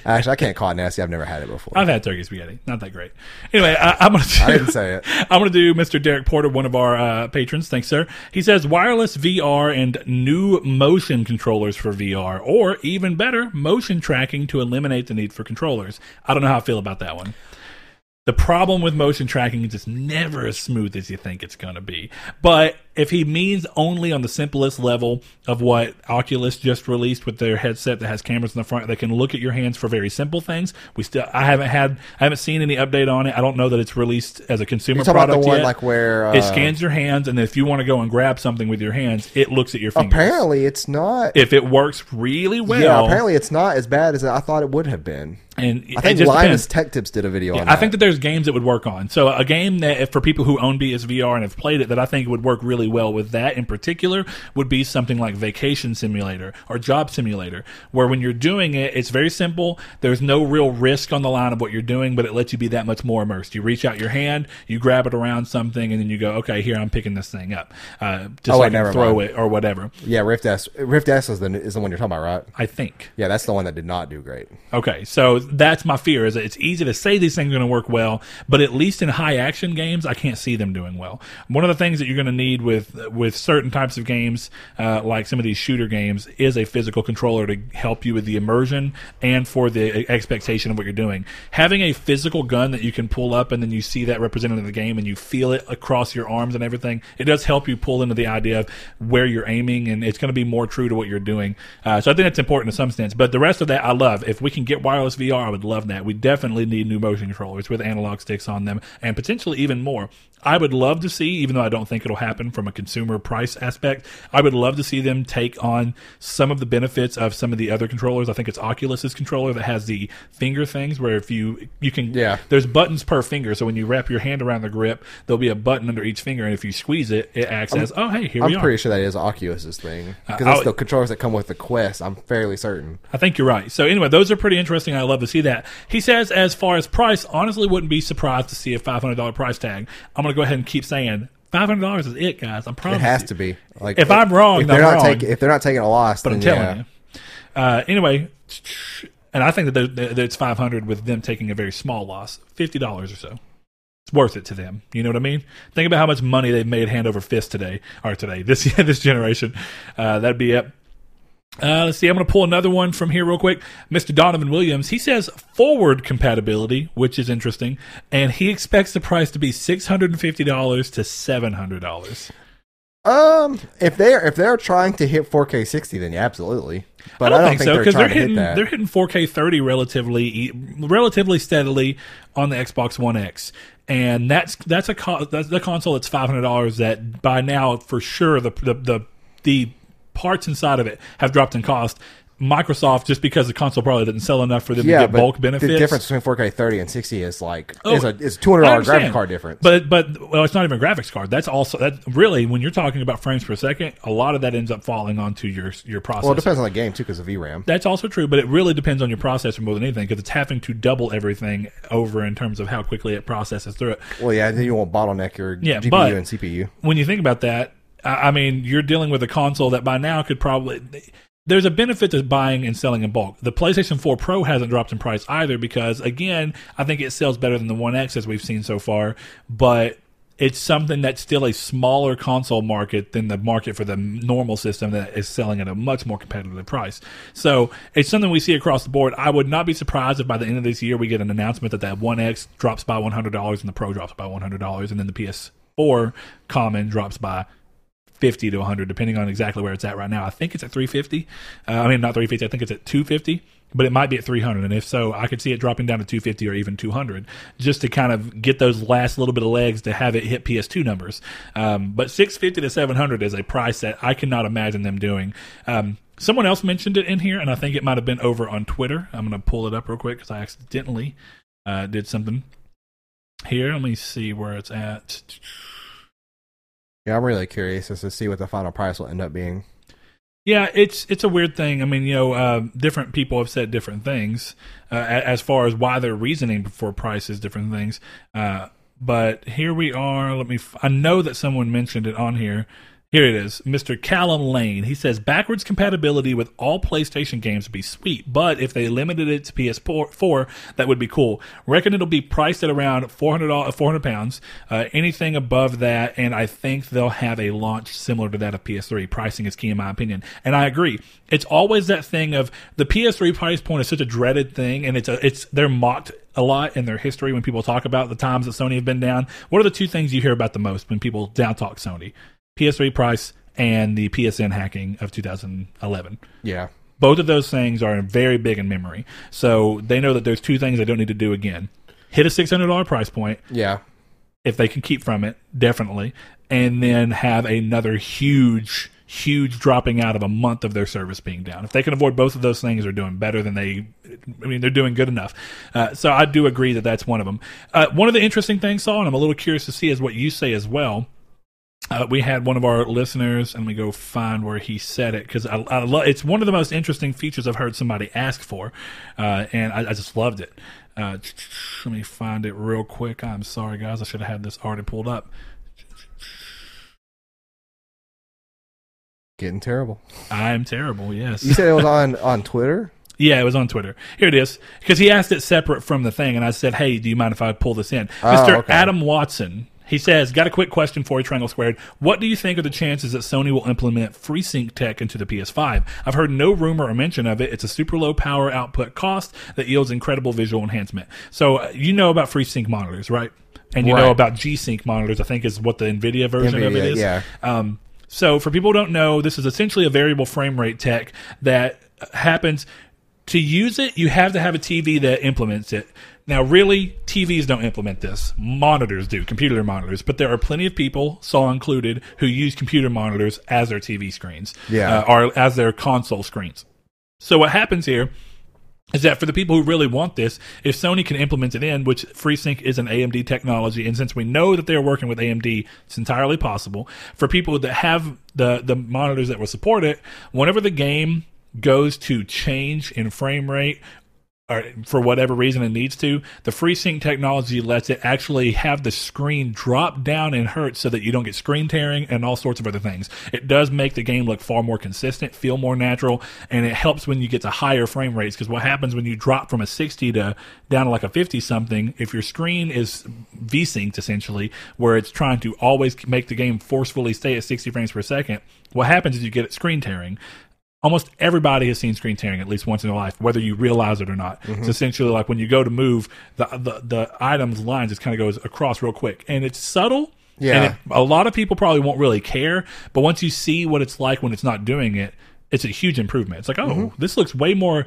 Actually, I can't call it nasty. I've never had it before. I've had turkey spaghetti. Not that great. Anyway, I, I'm going to. I didn't say it. I'm going to do Mr. Derek Porter, one of our uh, patrons. Thanks, sir. He says wireless VR and new motion controllers for VR, or even better, motion tracking to eliminate the need for controllers. I don't know how I feel about that one. The problem with motion tracking is it's never as smooth as you think it's going to be. But if he means only on the simplest level of what Oculus just released with their headset that has cameras in the front that can look at your hands for very simple things, we still I haven't had I haven't seen any update on it. I don't know that it's released as a consumer talking about product the one yet. like where uh, it scans your hands, and if you want to go and grab something with your hands, it looks at your fingers. Apparently, it's not. if it works really well, yeah, apparently it's not as bad as I thought it would have been. and I think Linus depends. Tech Tips did a video on I think that there's games that would work on. So a game that if for people who own PSVR and have played it, that I think would work really really well with that in particular would be something like Vacation Simulator or Job Simulator, where when you're doing it, it's very simple. There's no real risk on the line of what you're doing, but it lets you be that much more immersed. You reach out your hand, you grab it around something, and then you go, okay, here I'm picking this thing up, uh, just Oh, so I can throw mind. it or whatever. Yeah, Rift S. Rift S is the is the one you're talking about, right? I think. Yeah, that's the one that did not do great. Okay, so that's my fear is that it's easy to say these things are going to work well, but at least in high action games, I can't see them doing well. One of the things that you're going to need with with certain types of games, uh, like some of these shooter games, is a physical controller to help you with the immersion and for the expectation of what you're doing. Having a physical gun that you can pull up and then you see that represented in the game and you feel it across your arms and everything, it does help you pull into the idea of where you're aiming, and it's going to be more true to what you're doing. Uh, so I think that's important in some sense. But the rest of that, I love. If we can get wireless VR, I would love that. We definitely need new motion controllers with analog sticks on them, and potentially even more. I would love to see, even though I don't think it'll happen from a consumer price aspect, I would love to see them take on some of the benefits of some of the other controllers. I think it's Oculus's controller that has the finger things where if you you can Yeah. there's buttons per finger. So when you wrap your hand around the grip, there'll be a button under each finger, and if you squeeze it, it acts as oh hey here I'm we are. I'm pretty sure that is Oculus's thing uh, because I that's the controllers that come with the Quest. I'm fairly certain. I think you're right. So anyway, those are pretty interesting. I love to see that. He says, as far as price, honestly, wouldn't be surprised to see a five hundred dollar price tag. I'm going to go ahead and keep saying five hundred dollars is it, guys. I It has you. to be. Like If I'm wrong, if they're I'm not taking if they're not taking a loss, But I'm telling yeah. you. Uh, anyway, and I think that, that it's five hundred with them taking a very small loss, fifty dollars or so. It's worth it to them. You know what I mean? Think about how much money they've made hand over fist today, or today, this this generation. Uh, that'd be it. Uh, let's see. I'm going to pull another one from here real quick. Mr. Donovan Williams. He says forward compatibility, which is interesting, and he expects the price to be six hundred and fifty dollars to seven hundred dollars. Um, if they're if they're trying to hit 4K 60, then yeah, absolutely. But I don't, think, so they're because they're hitting hit they're hitting 4K 30 relatively relatively steadily on the Xbox One X, and that's that's a that's the console that's five hundred dollars. That by now for sure the, the the the parts inside of it have dropped in cost. Microsoft just because the console probably didn't sell enough for them yeah, to get bulk benefits. the difference between 4K 30 and 60 is like Oh, is a is two hundred dollar graphics card difference. But but well, it's not even a graphics card. That's also that really when you're talking about frames per second, a lot of that ends up falling onto your your processor. well, it depends on the game too, because of VRAM. That's also true, but it really depends on your processor more than anything because it's having to double everything over in terms of how quickly it processes through it. Well, yeah, then you won't bottleneck your Yeah, GPU and CPU. When you think about that, I mean, you're dealing with a console that by now could probably. There's a benefit to buying and selling in bulk. The PlayStation 4 Pro hasn't dropped in price either because, again, I think it sells better than the One X as we've seen so far, but it's something that's still a smaller console market than the market for the normal system that is selling at a much more competitive price. So it's something we see across the board. I would not be surprised if by the end of this year we get an announcement that that One X drops by one hundred dollars and the Pro drops by one hundred dollars, and then the PS4 Common drops by fifty to one hundred, depending on exactly where it's at right now. I think it's at three fifty. Uh, I mean, not three fifty. I think it's at two fifty. But it might be at 300, and if so, I could see it dropping down to 250 or even 200, just to kind of get those last little bit of legs to have it hit PS2 numbers. Um, but 650 to 700 is a price that I cannot imagine them doing. Um, someone else mentioned it in here, and I think it might have been over on Twitter. I'm going to pull it up real quick because I accidentally uh, did something here. Let me see where it's at. Yeah, I'm really curious as to see what the final price will end up being. Yeah, it's it's a weird thing. I mean, you know, uh, different people have said different things uh, as far as why they're reasoning for prices, different things. Uh, but here we are. Let me. F- I know that someone mentioned it on here. Here it is, Mr. Callum Lane. He says backwards compatibility with all PlayStation games would be sweet, but if they limited it to PS4, that would be cool. Reckon it'll be priced at around 400 400 pounds. Uh, anything above that, and I think they'll have a launch similar to that of PS3. Pricing is key in my opinion, and I agree. It's always that thing of the PS3 price point is such a dreaded thing, and it's a, it's they're mocked a lot in their history when people talk about the times that Sony have been down. What are the two things you hear about the most when people down talk Sony? PS3 price and the PSN hacking of 2011. Yeah. Both of those things are very big in memory. So they know that there's two things they don't need to do again. Hit a $600 price point Yeah. if they can keep from it, definitely, and then have another huge, huge dropping out of a month of their service being down. If they can avoid both of those things, they're doing better than they. I mean, they're doing good enough. Uh, so I do agree that that's one of them. Uh, one of the interesting things, Saul, and I'm a little curious to see, is what you say as well. Uh, we had one of our listeners, and we go find where he said it because I, I lo- it's one of the most interesting features I've heard somebody ask for, uh, and I, I just loved it. Uh, let me find it real quick. I'm sorry, guys. I should have had this already pulled up. Getting terrible. I'm terrible. Yes. You said it was on on Twitter. Yeah, it was on Twitter. Here it is. Because he asked it separate from the thing, and I said, hey, do you mind if I pull this in? Oh, Mr. okay. Adam Watson, he says, got a quick question for you, Triangle Squared. What do you think are the chances that Sony will implement FreeSync tech into the PS5? I've heard no rumor or mention of it. It's a super low power output cost that yields incredible visual enhancement. So uh, you know about FreeSync monitors, right? And you know about G-Sync monitors, I think is what the NVIDIA version of it is. Yeah. Um, so for people who don't know, this is essentially a variable frame rate tech that happens. To use it, you have to have a TV that implements it. Now, really, TVs don't implement this. Monitors do, computer monitors. But there are plenty of people, Saul included, who use computer monitors as their TV screens, Yeah. uh, or as their console screens. So what happens here is that for the people who really want this, if Sony can implement it in, which FreeSync is an AMD technology, and since we know that they're working with AMD, it's entirely possible. For people that have the the monitors that will support it, whenever the game goes to change in frame rate or for whatever reason it needs to, the FreeSync technology lets it actually have the screen drop down in hertz so that you don't get screen tearing and all sorts of other things. It does make the game look far more consistent, feel more natural, and it helps when you get to higher frame rates because what happens when you drop from a 60 to down to like a 50 something, if your screen is V-synced essentially, where it's trying to always make the game forcefully stay at 60 frames per second, what happens is you get screen tearing almost everybody has seen screen tearing at least once in their life, whether you realize it or not. Mm-hmm. It's essentially like when you go to move, the the, the items lines just kind of goes across real quick, and it's subtle. Yeah. And it, a lot of people probably won't really care, but once you see what it's like when it's not doing it, it's a huge improvement. It's like, oh, mm-hmm. this looks way more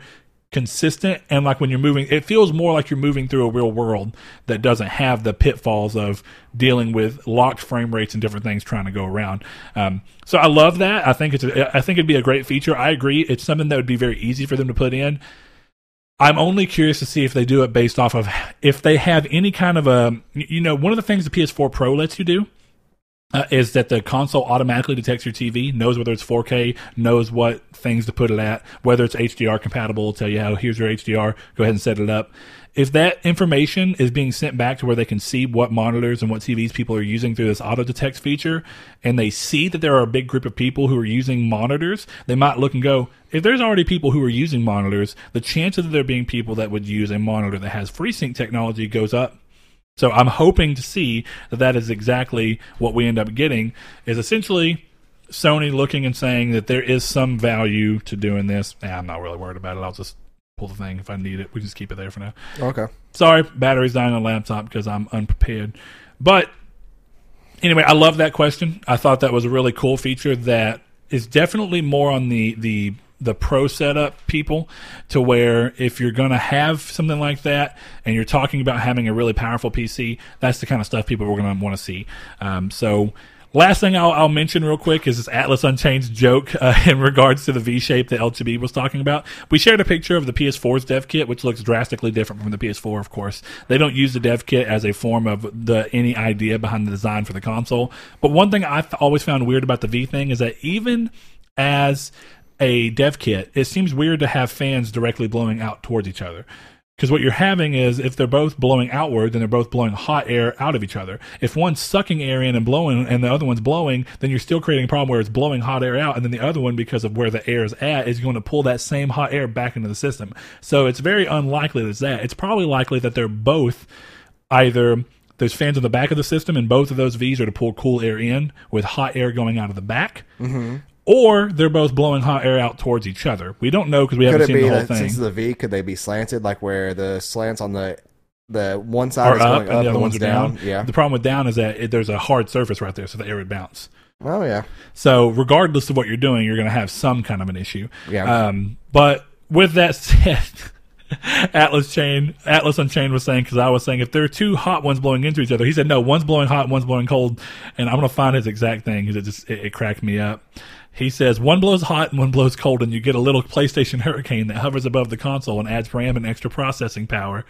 consistent and like when you're moving it feels more like you're moving through a real world that doesn't have the pitfalls of dealing with locked frame rates and different things trying to go around. Um, so i love that. I think it's a, i think it'd be a great feature. I agree. It's something that would be very easy for them to put in. I'm only curious to see if they do it based off of if they have any kind of a you know one of the things the PS4 Pro lets you do uh, is that the console automatically detects your TV, knows whether it's 4K, knows what things to put it at, whether it's HDR compatible, tell you how here's your HDR, go ahead and set it up. If that information is being sent back to where they can see what monitors and what TVs people are using through this auto detect feature, and they see that there are a big group of people who are using monitors, they might look and go, if there's already people who are using monitors, the chances of there being people that would use a monitor that has FreeSync technology goes up so I'm hoping to see that that is exactly what we end up getting is essentially Sony looking and saying that there is some value to doing this. Nah, I'm not really worried about it. I'll just pull the thing if I need it. We just keep it there for now. Okay. Sorry, battery's dying on the laptop because I'm unprepared. But anyway, I love that question. I thought that was a really cool feature that is definitely more on the the the pro setup people to where if you're going to have something like that and you're talking about having a really powerful PC, that's the kind of stuff people are going to want to see. Um, so. Last thing I'll, I'll mention real quick is this Atlas Unchained joke uh, in regards to the V shape that LGB was talking about. We shared a picture of the PS4's dev kit, which looks drastically different from the PS4, of course. They don't use the dev kit as a form of the any idea behind the design for the console. But one thing I've always found weird about the V thing is that even as a dev kit, it seems weird to have fans directly blowing out towards each other. Because what you're having is if they're both blowing outward, then they're both blowing hot air out of each other. If one's sucking air in and blowing and the other one's blowing, then you're still creating a problem where it's blowing hot air out. And then the other one, because of where the air is at, is going to pull that same hot air back into the system. So it's very unlikely that it's that. It's probably likely that they're both either there's fans on the back of the system and both of those V's are to pull cool air in with hot air going out of the back. Mm-hmm. Or they're both blowing hot air out towards each other. We don't know because we haven't seen be the whole that thing. since the V, could they be slanted, like where the slants on the the one side are is up going and up the and other one's ones are down. Yeah. The problem with down is that it, there's a hard surface right there, so the air would bounce. Oh yeah. So regardless of what you're doing, you're going to have some kind of an issue. Yeah. Um, but with that said, Atlas Chain, Atlas Unchained was saying because I was saying if there are two hot ones blowing into each other, he said no, one's blowing hot, one's blowing cold, and I'm going to find his exact thing because it just it, it cracked me up. He says one blows hot and one blows cold, and you get a little PlayStation Hurricane that hovers above the console and adds RAM and extra processing power.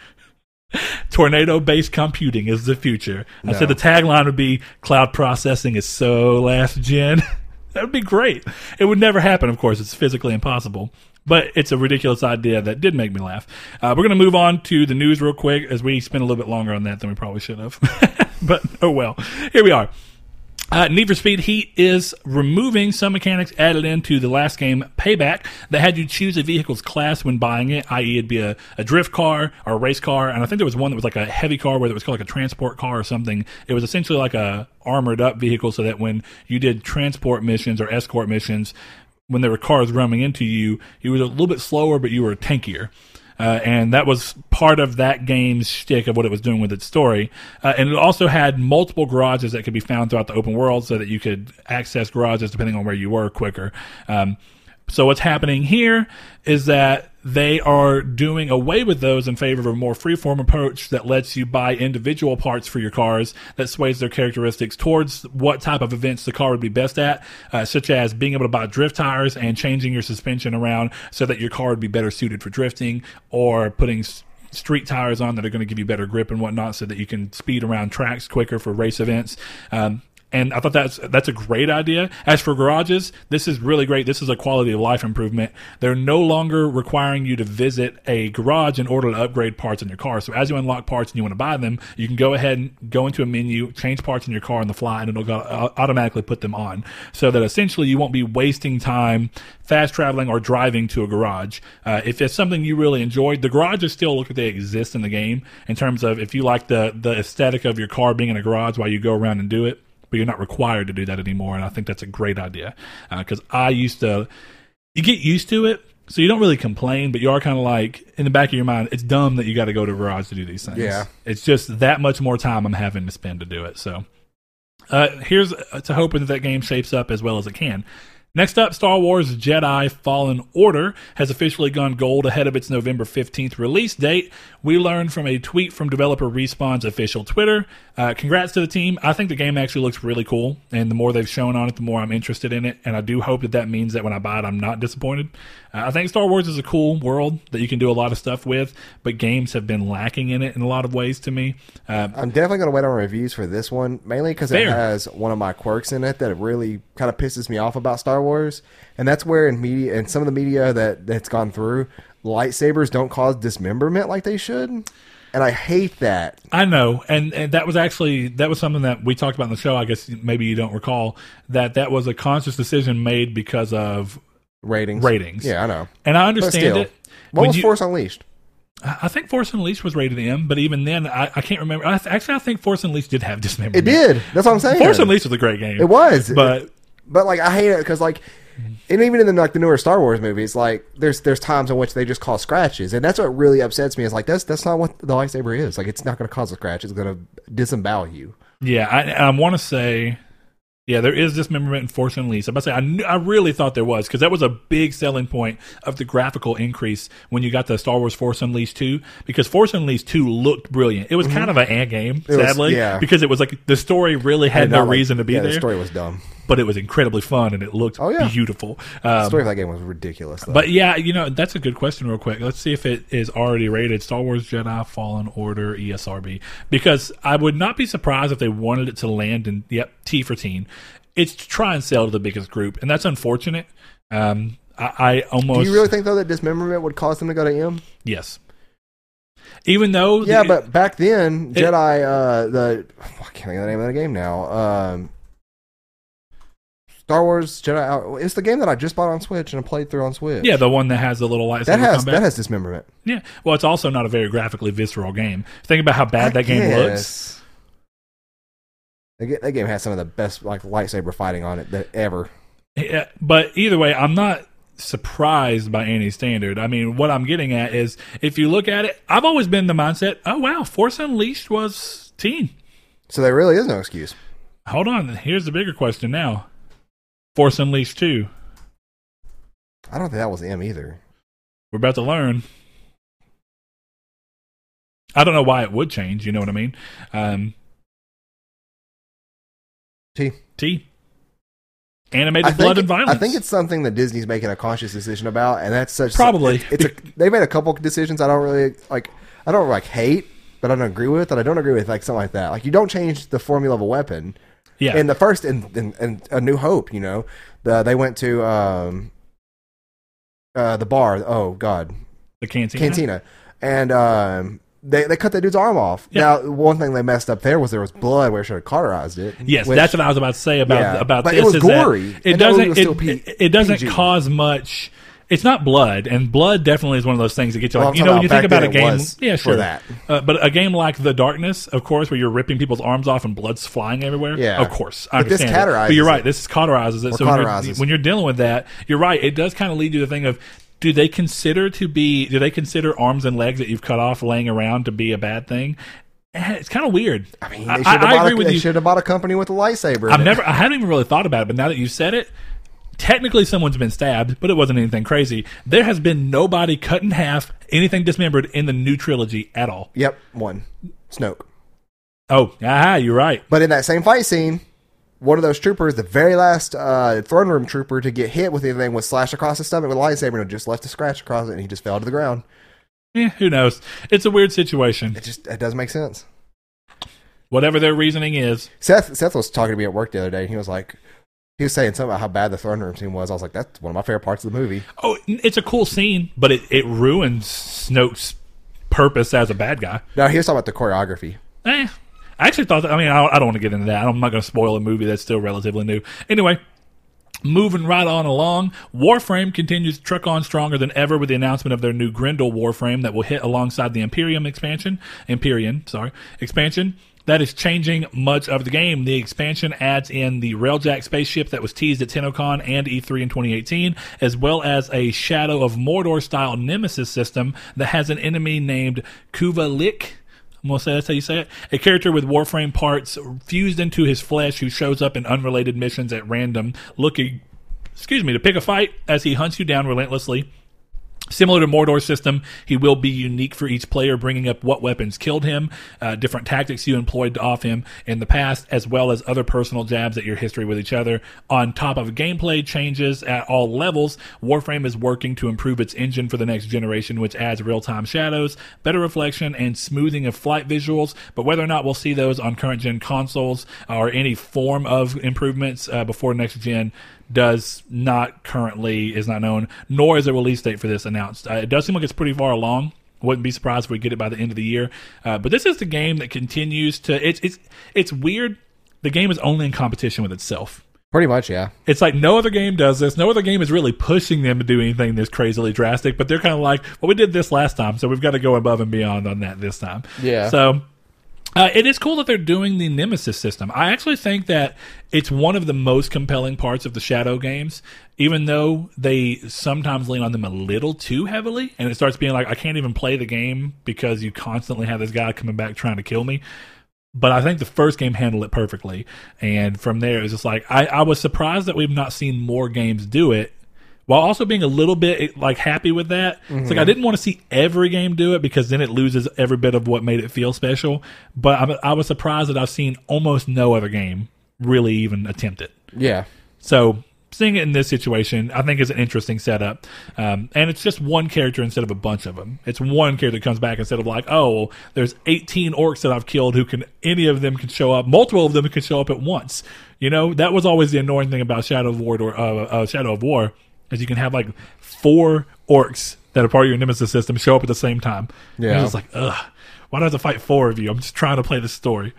tornado based computing is the future. I said the tagline would be cloud processing is so last gen. that would be great. It would never happen, of course. It's physically impossible. But it's a ridiculous idea that did make me laugh. Uh, we're going to move on to the news real quick as we spent a little bit longer on that than we probably should have. but oh well. Here we are. Uh, Need for Speed Heat is removing some mechanics added into the last game Payback that had you choose a vehicle's class when buying it, i.e., it'd be a, a drift car or a race car. And I think there was one that was like a heavy car where it was called like a transport car or something. It was essentially like a armored up vehicle so that when you did transport missions or escort missions, when there were cars running into you, you were a little bit slower, but you were tankier. Uh, and that was part of that game's shtick of what it was doing with its story. Uh, and it also had multiple garages that could be found throughout the open world so that you could access garages depending on where you were quicker. Um, so what's happening here is that they are doing away with those in favor of a more freeform approach that lets you buy individual parts for your cars that sways their characteristics towards what type of events the car would be best at, uh, such as being able to buy drift tires and changing your suspension around so that your car would be better suited for drifting, or putting street tires on that are going to give you better grip and whatnot so that you can speed around tracks quicker for race events. Um, and I thought that's that's a great idea. As for garages, this is really great. This is a quality of life improvement. They're no longer requiring you to visit a garage in order to upgrade parts in your car. So as you unlock parts and you want to buy them, you can go ahead and go into a menu, change parts in your car on the fly, and it'll go, uh, automatically put them on. So that essentially you won't be wasting time fast traveling or driving to a garage. Uh, if it's something you really enjoyed, the garages still look like they exist in the game in terms of if you like the the aesthetic of your car being in a garage while you go around and do it but you're not required to do that anymore. And I think that's a great idea because I used to, you get used to it. So you don't really complain, but you are kind of like in the back of your mind, it's dumb that you got to go to a garage to do these things. Yeah. It's just that much more time I'm having to spend to do it. So uh, here's to hoping that that game shapes up as well as it can. Next up, Star Wars Jedi Fallen Order has officially gone gold ahead of its November 15th release date. We learned from a tweet from developer Respawn's official Twitter. Uh, congrats to the team. I think the game actually looks really cool, and the more they've shown on it, the more I'm interested in it. And I do hope that that means that when I buy it, I'm not disappointed. Uh, I think Star Wars is a cool world that you can do a lot of stuff with, but games have been lacking in it in a lot of ways to me. Uh, I'm definitely going to wait on reviews for this one, mainly because it has one of my quirks in it that really kind of pisses me off about Star Wars, and that's where in media and some of the media that that's gone through, lightsabers don't cause dismemberment like they should, and I hate that. I know, and, and that was actually that was something that we talked about in the show. I guess maybe you don't recall that that was a conscious decision made because of Ratings, Ratings. Yeah, I know. And I understand still, it. what When was you- Force Unleashed? I I think Force Unleashed was rated M, but even then, I, I can't remember. I, actually, I think Force Unleashed did have dismemberment. It did. That's what I'm saying. Force Unleashed was a great game. It was, but But like I hate it because like, and even in the like the newer Star Wars movies, like there's there's times in which they just cause scratches, and that's what really upsets me. Is like that's that's not what the lightsaber is. Like it's not going to cause a scratch. It's going to disembowel you. yeah, I, I want to say, yeah, there is dismemberment in Force Unleashed. I'm about to say, I, knew, I really thought there was because that was a big selling point of the graphical increase when you got the Star Wars Force Unleashed 2 because Force Unleashed 2 looked brilliant. It was kind of an ant game, Mm-hmm. It was- sadly, yeah. because it was like the story really had no like- reason to be yeah, there, The story was dumb. But it was incredibly fun and it looked Oh, yeah. beautiful. The Um, story of that game was ridiculous. Though. But yeah, you know, that's a good question, real quick. Let's see if it is already rated Star Wars Jedi Fallen Order ESRB. Because I would not be surprised if they wanted it to land in, yep, T for teen. It's to try and sell to the biggest group, and that's unfortunate. Um, I, I almost. do you really think though that dismemberment would cause them to go to M? Yes. Even though. Yeah, the- but back then, It- Jedi, uh, the I can't think of the name of the game now. Um, Star Wars Jedi. Uh, it's the game that I just bought on Switch and I played through on Switch. Yeah, the one that has the little lightsaber that has combat. that has dismemberment. yeah. Well, it's also not a very graphically visceral game. Think about how bad that game looks. That game has some of the best like lightsaber fighting on it that ever. Yeah, but either way, I'm not surprised by any standard. I mean, what I'm getting at is if you look at it, I've always been the mindset, oh wow, Force Unleashed was teen. So there really is no excuse. Hold on, here's the bigger question now. Force Unleashed 2. I don't think that was M either. We're about to learn. I don't know why it would change, you know what I mean? Um, T. T. Animated think, blood and violence. I think it's something that Disney's making a conscious decision about, and that's such Probably. It's a, they made a couple decisions I don't really like. I don't like hate, but I don't agree with. That I don't agree with like something like that. Like you don't change the formula of a weapon. Yeah. In the first in, in, in A New Hope, you know, the, they went to um, uh, the bar. Oh God, the cantina. cantina, and um, they they cut that dude's arm off. Yeah. Now, one thing they messed up there was there was blood where it should have cauterized it. Yes, which- that's what I was about to say about Yeah, about but this. it was gory, It doesn't. It, P- it, it doesn't PG. cause much. It's not blood, and blood definitely is one of those things that gets you Well, like you know when you think about a back then it game. Yeah, for sure. that. Uh, but a game like The Darkness, of course, where you're ripping people's arms off and blood's flying everywhere. Yeah. of course, I But this understand. it. But you're right. This cauterizes it. So when you're, when you're dealing with that, you're right. It does kind of lead you to the thing of. Do they consider to be? Do they consider arms and legs that you've cut off laying around to be a bad thing? Eh, It's kind of weird. I mean, they I, I agree a, with they you. should have bought a company with a lightsaber. I've never, I hadn't even really thought about it, but now that you said it, technically someone's been stabbed, but it wasn't anything crazy. There has been nobody cut in half, anything dismembered in the new trilogy at all. Yep, one. Snoke. Oh, aha, you're right. But in that same fight scene, one of those troopers, the very last uh, throne room trooper to get hit with anything, was slashed across his stomach with a lightsaber and just left a scratch across it, and he just fell to the ground. Eh, who knows? It's a weird situation. It just it doesn't make sense. Whatever their reasoning is. Seth Seth was talking to me at work the other day, and he was like, he was saying something about how bad the throne room scene was. I was like, that's one of my favorite parts of the movie. Oh, it's a cool scene, but it, it ruins Snoke's purpose as a bad guy. No, he was talking about the choreography. Eh, I actually thought that. I mean, I, I don't want to get into that. I'm not going to spoil a movie that's still relatively new. Anyway, moving right on along, Warframe continues to truck on stronger than ever with the announcement of their new Grendel Warframe that will hit alongside the Empyrean expansion. Empyrean, sorry, expansion. That is changing much of the game. The expansion adds in the Railjack spaceship that was teased at TennoCon and E3 in 2018, as well as a Shadow of Mordor style Nemesis system that has an enemy named Kuva Lich. I'm gonna say that's how you say it. A character with Warframe parts fused into his flesh who shows up in unrelated missions at random, looking, excuse me, to pick a fight as he hunts you down relentlessly. Similar to Mordor's system, he will be unique for each player, bringing up what weapons killed him, uh, different tactics you employed off him in the past, as well as other personal jabs at your history with each other. On top of gameplay changes at all levels, Warframe is working to improve its engine for the next generation, which adds real-time shadows, better reflection, and smoothing of flight visuals. But whether or not we'll see those on current gen consoles or any form of improvements uh, before next gen does not currently is not known, nor is a release date for this announced. Uh, it does seem like it's pretty far along. Wouldn't be surprised if we get it by the end of the year. Uh, but this is the game that continues to. It's it's it's weird. The game is only in competition with itself. Pretty much, yeah. It's like no other game does this. No other game is really pushing them to do anything this crazily drastic. But they're kind of like, well, we did this last time, so we've got to go above and beyond on that this time. Yeah. So uh, it is cool that they're doing the Nemesis system. I actually think that it's one of the most compelling parts of the Shadow games, even though they sometimes lean on them a little too heavily, and it starts being like, I can't even play the game because you constantly have this guy coming back trying to kill me. But I think the first game handled it perfectly, and from there it was just like I, I was surprised that we've not seen more games do it while also being a little bit like happy with that. It's like I didn't want to see every game do it because then it loses every bit of what made it feel special. But I, I was surprised that I've seen almost no other game really even attempt it. Yeah. So seeing it in this situation, I think is an interesting setup. Um, and it's just one character instead of a bunch of them. It's one character that comes back instead of like, oh, well, there's 18 orcs that I've killed who can, any of them can show up. Multiple of them can show up at once. You know, that was always the annoying thing about Shadow of War, or, uh, uh, Shadow of War, is you can have like four orcs that are part of your Nemesis system show up at the same time. Yeah. And it's like, ugh, why do I have to fight four of you? I'm just trying to play the story.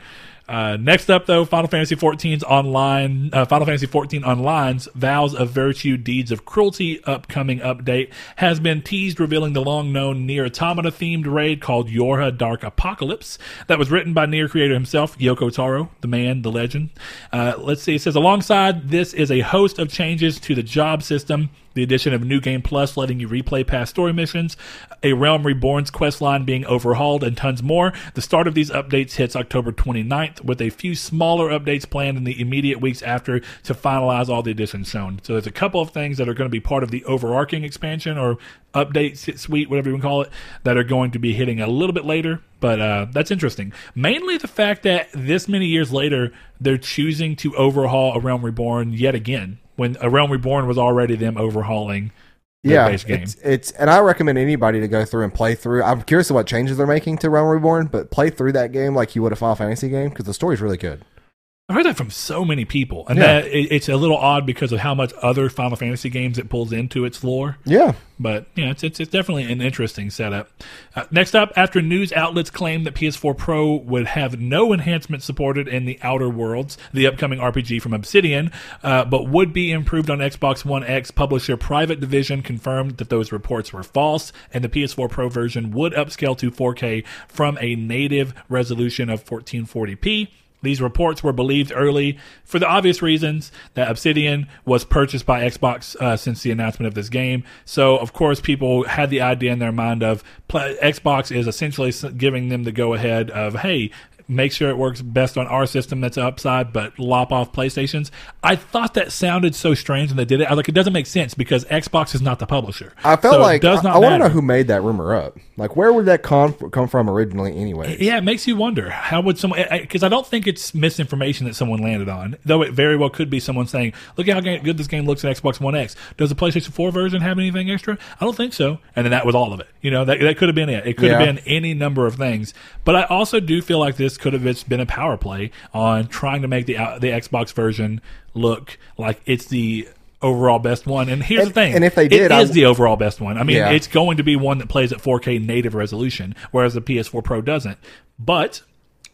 Uh, next up, though, Final Fantasy XIV's online, uh, Final Fantasy XIV Online's Vows of Virtue, Deeds of Cruelty upcoming update has been teased, revealing the long-known Nier Automata themed raid called Yorha Dark Apocalypse that was written by Nier creator himself, Yoko Taro, the man, the legend. Uh, let's see, it says alongside this is a host of changes to the job system the addition of New Game Plus letting you replay past story missions, a Realm Reborn's quest line being overhauled, and tons more. The start of these updates hits October 29th, with a few smaller updates planned in the immediate weeks after to finalize all the additions shown. So there's a couple of things that are going to be part of the overarching expansion or update suite, whatever you want to call it, that are going to be hitting a little bit later. But uh, that's interesting. Mainly the fact that this many years later, they're choosing to overhaul A Realm Reborn yet again when A Realm Reborn was already them overhauling yeah, base game. it's, it's and I recommend anybody to go through and play through. I'm curious what changes they're making to Realm Reborn, but play through that game like you would a Final Fantasy game because the story's really good. I've heard that from so many people, and Yeah. that it, it's a little odd because of how much other Final Fantasy games it pulls into its lore. Yeah, But yeah, it's it's, it's definitely an interesting setup. Uh, next up, after news outlets claimed that PS4 Pro would have no enhancement supported in the Outer Worlds, the upcoming RPG from Obsidian, uh, but would be improved on Xbox One X, publisher Private Division confirmed that those reports were false, and the PS4 Pro version would upscale to 4K from a native resolution of 1440p. These reports were believed early for the obvious reasons that Obsidian was purchased by Xbox uh, since the announcement of this game. So, of course, people had the idea in their mind of pl- Xbox is essentially giving them the go ahead of, hey, make sure it works best on our system that's upside, but lop off PlayStation's. I thought that sounded so strange when they did it. I was like, it doesn't make sense because Xbox is not the publisher. I felt So it like does I, not I want to know who made that rumor up. Like, where would that con- come from originally, anyway? Yeah, it makes you wonder how would someone because I don't think it's misinformation that someone landed on, though it very well could be someone saying, "Look at how ga- good this game looks in Xbox One X." Does the PlayStation 4 version have anything extra? I don't think so. And then that was all of it. You know, that that could have been it. It could Yeah. have been any number of things. But I also do feel like this could have just been a power play on trying to make the uh, the Xbox version look like it's the overall best one. And here's And- the thing: and if they it did, I is the overall best one. I mean, Yeah. it's going to be one that plays at 4K native resolution, whereas the PS4 Pro doesn't. But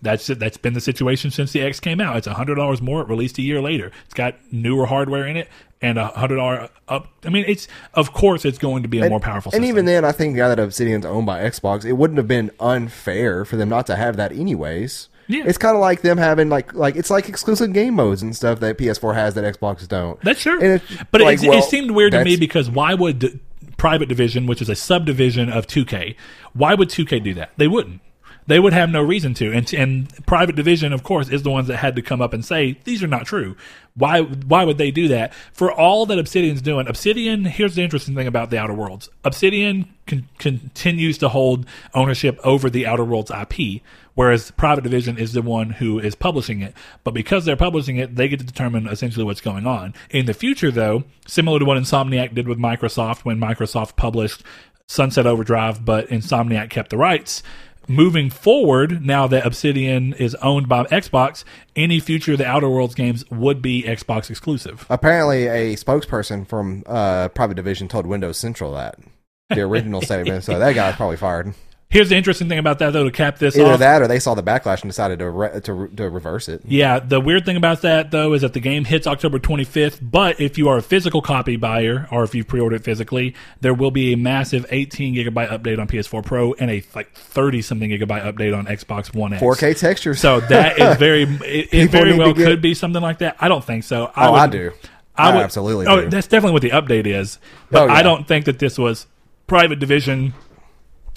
that's it. That's been the situation since the X came out. It's hundred dollars more. It released a year later. It's got newer hardware in it and a hundred dollar up. I mean, it's of course it's going to be a And- more powerful. And system. even then, I think now that Obsidian's owned by Xbox, it wouldn't have been unfair for them not to have that, anyways. Yeah. It's kind of like them having like like it's like exclusive game modes and stuff that PS4 has that Xbox don't. That's it's but like, it, well, it seemed weird to me because why would D- Private Division, which is a subdivision of 2K, why would 2K do that? They wouldn't. They would have no reason to. And, and Private Division, of course, is the ones that had to come up and say these are not true. Why? Why would they do that? For all that Obsidian's doing, Obsidian. Here's the interesting thing about the Outer Worlds. Obsidian con- continues to hold ownership over the Outer Worlds IP, whereas Private Division is the one who is publishing it. But because they're publishing it, they get to determine essentially what's going on. In the future, though, similar to what Insomniac did with Microsoft when Microsoft published Sunset Overdrive, but Insomniac kept the rights. Moving forward, now that Obsidian is owned by Xbox, any future of the Outer Worlds games would be Xbox exclusive. Apparently, a spokesperson from uh, Private Division told Windows Central that the original statement. So that guy's probably fired. Here's the interesting thing about that, though, to cap this Either off. that, or they saw the backlash and decided to re- to re- to reverse it. Yeah, the weird thing about that though is that the game hits October 25th, but if you are a physical copy buyer or if you've pre-ordered physically, there will be a massive 18 gigabyte update on PS4 Pro and a like 30 something gigabyte update on Xbox One X. 4K textures. So that is very it, it very well get- could be something like that. I don't think so. oh, I do. I I, would absolutely Oh, do. that's definitely what the update is. But Oh, yeah. I don't think that this was private division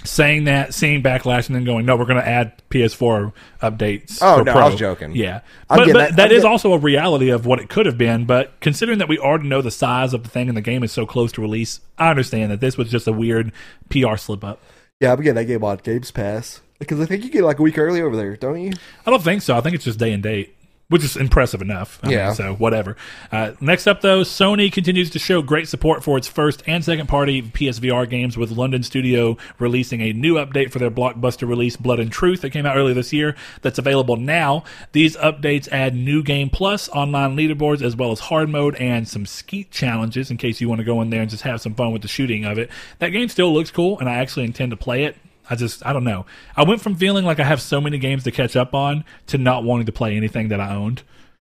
saying that, seeing backlash, and then going, "No, we're going to add PS4 updates." Oh, no, Pro." I was joking. Yeah, I'm but, but that- that get- also a reality of what it could have been. But considering that we already know the size of the thing and the game is so close to release, I understand that this was just a weird PR slip up. yeah, I'm getting that game on Games Pass because I think you get like a week early over there, don't you? I don't think so. I think it's just day and date, which is impressive enough. I mean, Yeah. so whatever. Uh, next up, though, Sony continues to show great support for its first and second party PSVR games, with London Studio releasing a new update for their blockbuster release, Blood and Truth, that came out earlier this year. That's available now. These updates add new game plus, online leaderboards, as well as hard mode and some skeet challenges in case you want to go in there and just have some fun with the shooting of it. That game still looks cool, and I actually intend to play it. I just I don't know. I went from feeling like I have so many games to catch up on to not wanting to play anything that I owned.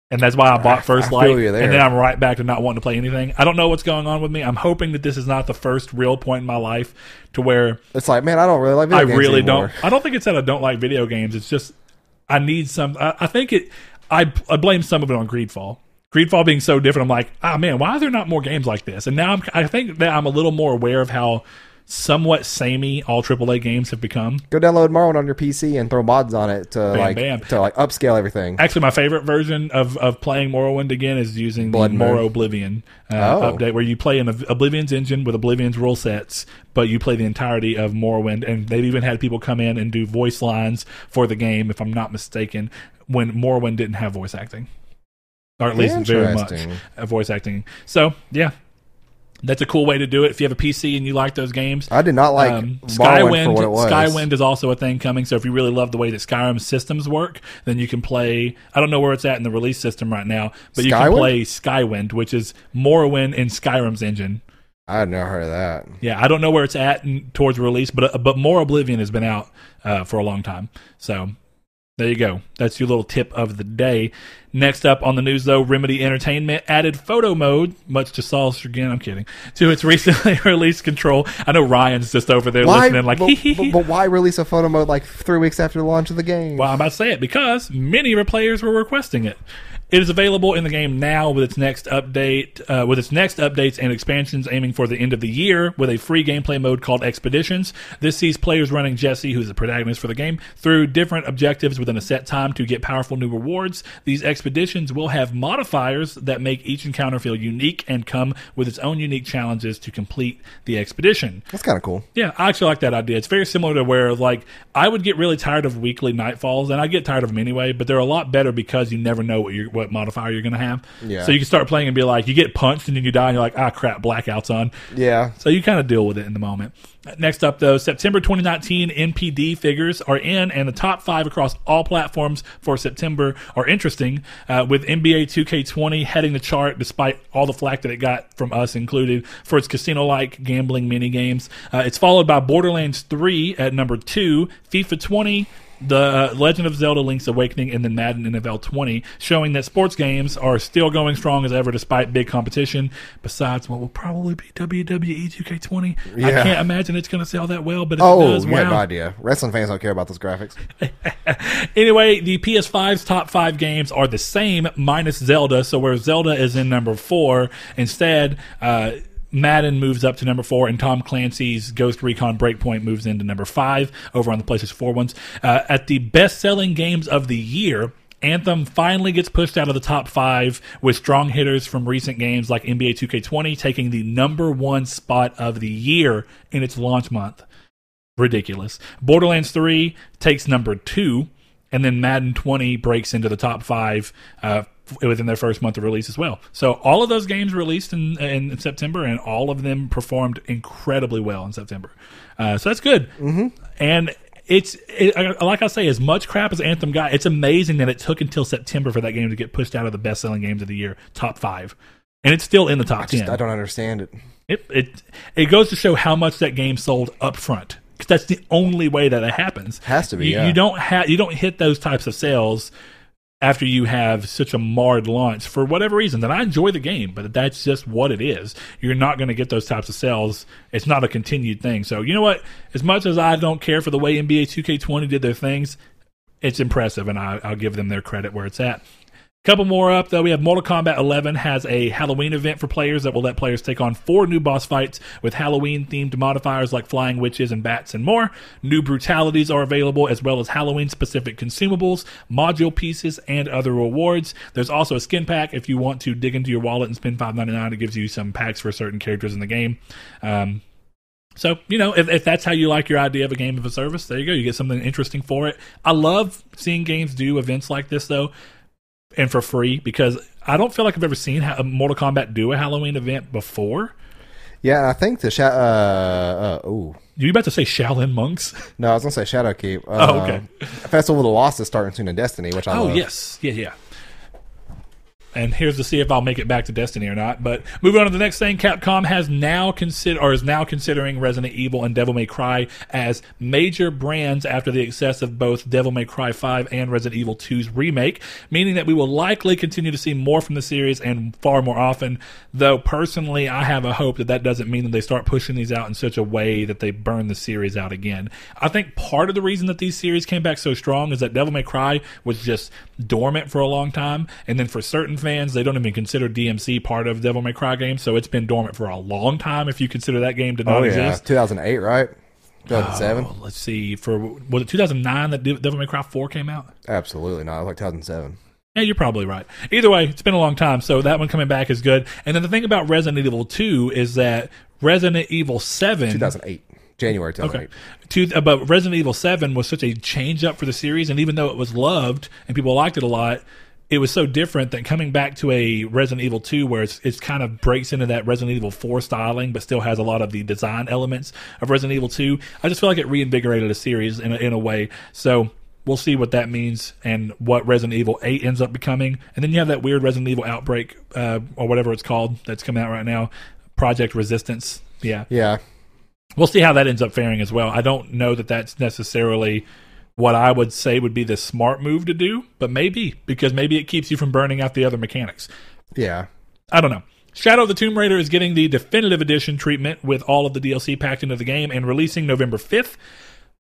And that's why I bought First I Light. And then I'm right back to not wanting to play anything. I don't know what's going on with me. I'm hoping that this is not the first real point in my life to where It's like, man, I don't really like video I games really anymore. don't. I don't think it's that I don't like video games. It's just I need some. I, I think it. I I blame some of it on Greedfall. Greedfall being so different. I'm like, ah man, why are there not more games like this? And now I'm. I think that I'm a little more aware of how somewhat samey all AAA games have become. Go download Morrowind on your PC and throw mods on it to like bam. to like upscale everything. Actually, my favorite version of, of playing Morrowind again is using Blood the Morroblivion uh, Oh. update, where you play in Oblivion's engine with Oblivion's rule sets, but you play the entirety of Morrowind. And they've even had people come in and do voice lines for the game, if I'm not mistaken, when Morrowind didn't have voice acting, or at least very much voice acting. So yeah. That's a cool way to do it if you have a PC and you like those games. I did not like Um, Skywind, for what it was. Skywind is also a thing coming. So if you really love the way that Skyrim systems work, then you can play. I don't know where it's at in the release system right now, but you can play Skywind, which is Morrowind in Skyrim's engine. I had never heard of that. Yeah, I don't know where it's at in, towards release, but uh, but Morroblivion has been out uh, for a long time. So there you go. That's your little tip of the day. Next up on the news, though, Remedy Entertainment added photo mode, much to Saul's chagrin. I'm kidding. To its recently released control. I know Ryan's just over there Why? listening, like, but, but, but why release a photo mode like three weeks after the launch of the game? Well, I'm about to say it because many of our players were requesting it. It is available in the game now with its next update, uh, with its next updates and expansions aiming for the end of the year with a free gameplay mode called Expeditions. This sees players running Jesse, who's the protagonist for the game, through different objectives within a set time to get powerful new rewards. These expeditions will have modifiers that make each encounter feel unique and come with its own unique challenges to complete the expedition. That's kind of cool. Yeah, I actually like that idea. It's very similar to where like I would get really tired of weekly nightfalls, and I get tired of them anyway. But they're a lot better because you never know what you what modifier you're going to have. Yeah. So you can start playing and be like, you get punched and then you die, and you're like, ah, crap, blackouts on. Yeah. So you kind of deal with it in the moment. Next up, though, September 2019 NPD figures are in, and the top five across all platforms for September are interesting, uh, with NBA 2K20 heading the chart despite all the flack that it got from us included for its casino like gambling mini games. Uh, it's followed by Borderlands 3 at number two, FIFA 20. The uh, Legend of Zelda Link's Awakening and then Madden NFL 20, showing that sports games are still going strong as ever despite big competition. Besides what will probably be WWE 2K20. I can't imagine it's going to sell that well, but Oh, it does, you have no idea. Wrestling fans don't care about those graphics. Anyway, the PS5's top five games are the same minus Zelda. So where Zelda is in number four, instead, uh, Madden moves up to number four, and Tom Clancy's Ghost Recon Breakpoint moves into number five over on the PlayStation 4 ones. Uh, at the best selling games of the year, Anthem finally gets pushed out of the top five with strong hitters from recent games like NBA 2K20 taking the number one spot of the year in its launch month ridiculous. Borderlands 3 takes number two, and then Madden 20 breaks into the top five uh, within their first month of release as well. So all of those games released in, in September, and all of them performed incredibly well in September. Uh, so that's good. Mm-hmm. And it's it, like I say, as much crap as Anthem got, it's amazing that it took until September for that game to get pushed out of the best-selling games of the year, top five, and it's still in the top Just, ten. I don't understand it. It, it it goes to show how much that game sold up front. 'Cause that's the only way that it happens. Has to be, You, yeah. you don't have you don't hit those types of sales after you have such a marred launch for whatever reason. That I enjoy the game, but that's just what it is. You're not going to get those types of sales. It's not a continued thing. So you know what? As much as I don't care for the way NBA 2K20 did their things, it's impressive, and I, I'll give them their credit where it's at. Couple more up though. We have Mortal Kombat 11 has a Halloween event for players that will let players take on four new boss fights with Halloween themed modifiers like flying witches and bats and more. New brutalities are available as well as Halloween specific consumables, module pieces, and other rewards. There's also a skin pack if you want to dig into your wallet and spend $5.99. It gives you some packs for certain characters in the game. Um, so, you know, if, if that's how you like your idea of a game of a service, there you go. You get something interesting for it. I love seeing games do events like this, though, and for free because I don't feel like I've ever seen ha- Mortal Kombat do a Halloween event before. Yeah, I think the sha- uh, uh ooh. You about to say Shaolin monks? No, I was gonna say Shadowkeep. Uh, Oh, okay. Festival of the Lost is starting soon in Destiny, which I Oh love. yes, yeah, yeah. And here's to see if I'll make it back to Destiny or not. But moving on to the next thing, Capcom has now consider or is now considering Resident Evil and Devil May Cry as major brands after the success of both Devil May Cry 5 and Resident Evil 2's remake, meaning that we will likely continue to see more from the series and far more often. Though personally, I have a hope that that doesn't mean that they start pushing these out in such a way that they burn the series out again. I think part of the reason that these series came back so strong is that Devil May Cry was just dormant for a long time, and then for certain fans, they don't even consider DMC part of Devil May Cry games, so it's been dormant for a long time. If you consider that game to not Oh yeah, exist. 2008, right? 2007. Oh, let's see. For was it 2009 that Devil May Cry 4 came out? Absolutely not. Like 2007. Yeah, you're probably right. Either way, it's been a long time, so that one coming back is good. And then the thing about Resident Evil 2 is that Resident Evil 7 2008. January 2008. Okay. To, uh, but Resident Evil 7 was such a change up for the series, and even though it was loved and people liked it a lot, it was so different that coming back to a Resident Evil 2 where it's, it's kind of breaks into that Resident Evil 4 styling, but still has a lot of the design elements of Resident Evil 2. I just feel like it reinvigorated a series in a, in a way. So we'll see what that means and what Resident Evil 8 ends up becoming. And then you have that weird Resident Evil Outbreak, uh, or whatever it's called, that's coming out right now. Project Resistance. Yeah. Yeah. We'll see how that ends up faring as well. I don't know that that's necessarily what I would say would be the smart move to do, but maybe because maybe it keeps you from burning out the other mechanics. Yeah. I don't know. Shadow of the Tomb Raider is getting the definitive edition treatment with all of the DLC packed into the game and releasing November 5th.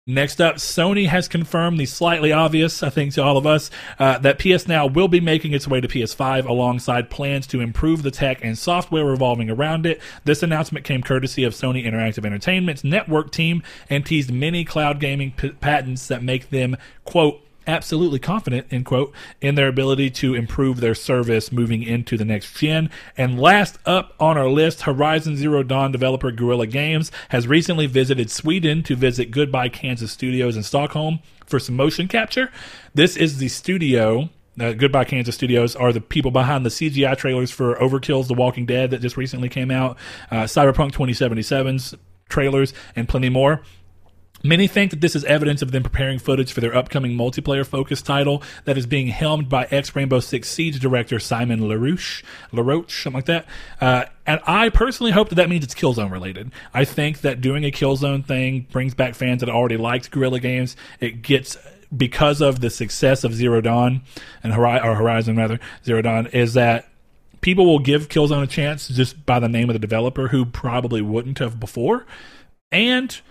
Next up, Sony has confirmed the slightly obvious, I think, to all of us, uh, that PS Now will be making its way to PS5 alongside plans to improve the tech and software revolving around it. This announcement came courtesy of Sony Interactive Entertainment's network team and teased many cloud gaming p- patents that make them, quote, absolutely confident end quote in their ability to improve their service moving into the next gen and last up on our list horizon zero dawn developer guerrilla games has recently visited sweden to visit goodbye kansas studios in stockholm for some motion capture this is the studio uh, Goodbye Kansas Studios are the people behind the CGI trailers for Overkill's The Walking Dead that just recently came out, uh, Cyberpunk 2077's trailers, and plenty more. Many think that this is evidence of them preparing footage for their upcoming multiplayer focused title that is being helmed by ex Rainbow Six Siege director Simon LaRouche, LaRoche, something like that. Uh, and I personally hope that that means it's Killzone related. I think that doing a Killzone thing brings back fans that already liked Guerrilla Games. It gets because of the success of Zero Dawn and or Horizon rather Zero Dawn is that people will give Killzone a chance just by the name of the developer who probably wouldn't have before, and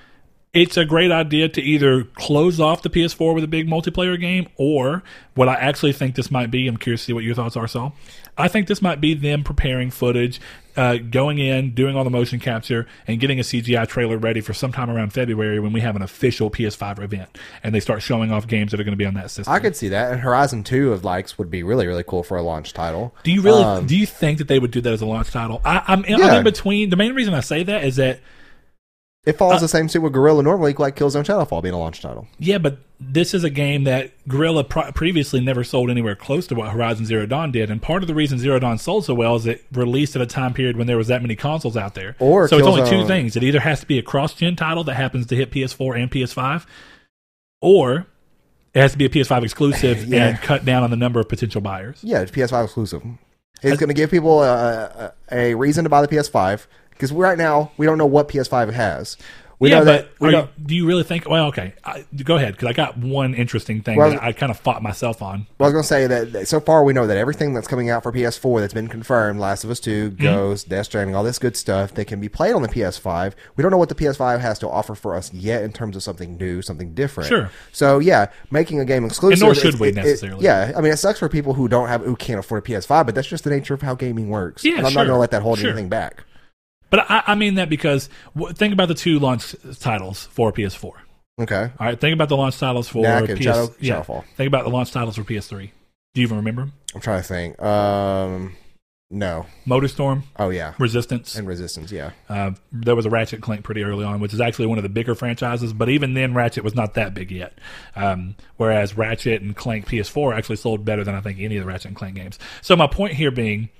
it's a great idea to either close off the PS4 with a big multiplayer game, or what I actually think this might be. I'm curious to see what your thoughts are, Saul. I think this might be them preparing footage, uh, going in, doing all the motion capture, and getting a CGI trailer ready for sometime around February when we have an official PS5 event and they start showing off games that are going to be on that system. I could see that. And Horizon 2 of likes would be really, really cool for a launch title. do you really? Um, do you think that they would do that as a launch title? I, I'm, I'm in between. The main reason I say that is that It follows uh, the same suit with Guerrilla normally, like Killzone Shadowfall being a launch title. Yeah, but this is a game that Guerrilla pro- previously never sold anywhere close to what Horizon Zero Dawn did, and part of the reason Zero Dawn sold so well is it released at a time period when there was that many consoles out there. Or so it's only two things: it either has to be a cross-gen title that happens to hit PS4 and PS5, or it has to be a PS5 exclusive Yeah. and cut down on the number of potential buyers. Yeah, it's PS5 exclusive. It's going to give people a, a, a reason to buy the PS5 because right now we don't know what PS5 has. We yeah, know but that. We know, you, do you really think? Well, okay, I, go ahead because I got one interesting thing Well, that I kind of fought myself on. well, I was going to say that, that so far we know that everything that's coming out for PS4 that's been confirmed, Last of Us 2, Mm-hmm. Ghost, Death Stranding, all this good stuff, that can be played on the PS5. We don't know what the PS5 has to offer for us yet in terms of something new, something different. Sure. So yeah, making a game exclusive. nor should it- we it- it- necessarily. yeah, I mean it sucks for people who don't have who can't afford a PS5, but that's just the nature of how gaming works. Yeah, and I'm sure. not going to let that hold Sure. anything back. But I, I mean that because w- think about the two launch titles for PS4. Okay. All right, think about the launch titles for Knack and PS. Shadow- yeah, Shadowfall. think about the launch titles for PS3. Do you even remember? 'em? I'm trying to think. Um, no. Motorstorm, Oh yeah, Resistance. and Resistance. Yeah. Uh, there was a Ratchet and Clank pretty early on, which is actually one of the bigger franchises. But even then, Ratchet was not that big yet. Um, whereas Ratchet and Clank PS4 actually sold better than I think any of the Ratchet and Clank games. So my point here being,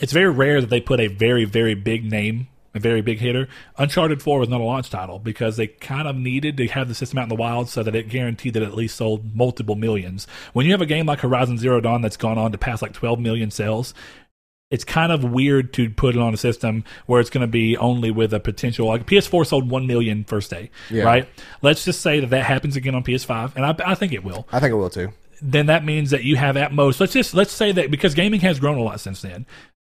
it's very rare that they put a very very big name. A very big hitter. Uncharted 4 was not a launch title because they kind of needed to have the system out in the wild so that it guaranteed that it at least sold multiple millions. When you have a game like Horizon Zero Dawn that's gone on to pass like 12 million sales, it's kind of weird to put it on a system where it's going to be only with a potential like PS4 sold 1 million first day, Yeah. right? Let's just say that that happens again on PS5 and I, I think it will. I think it will too. Then that means that you have at most let's just let's say that because gaming has grown a lot since then.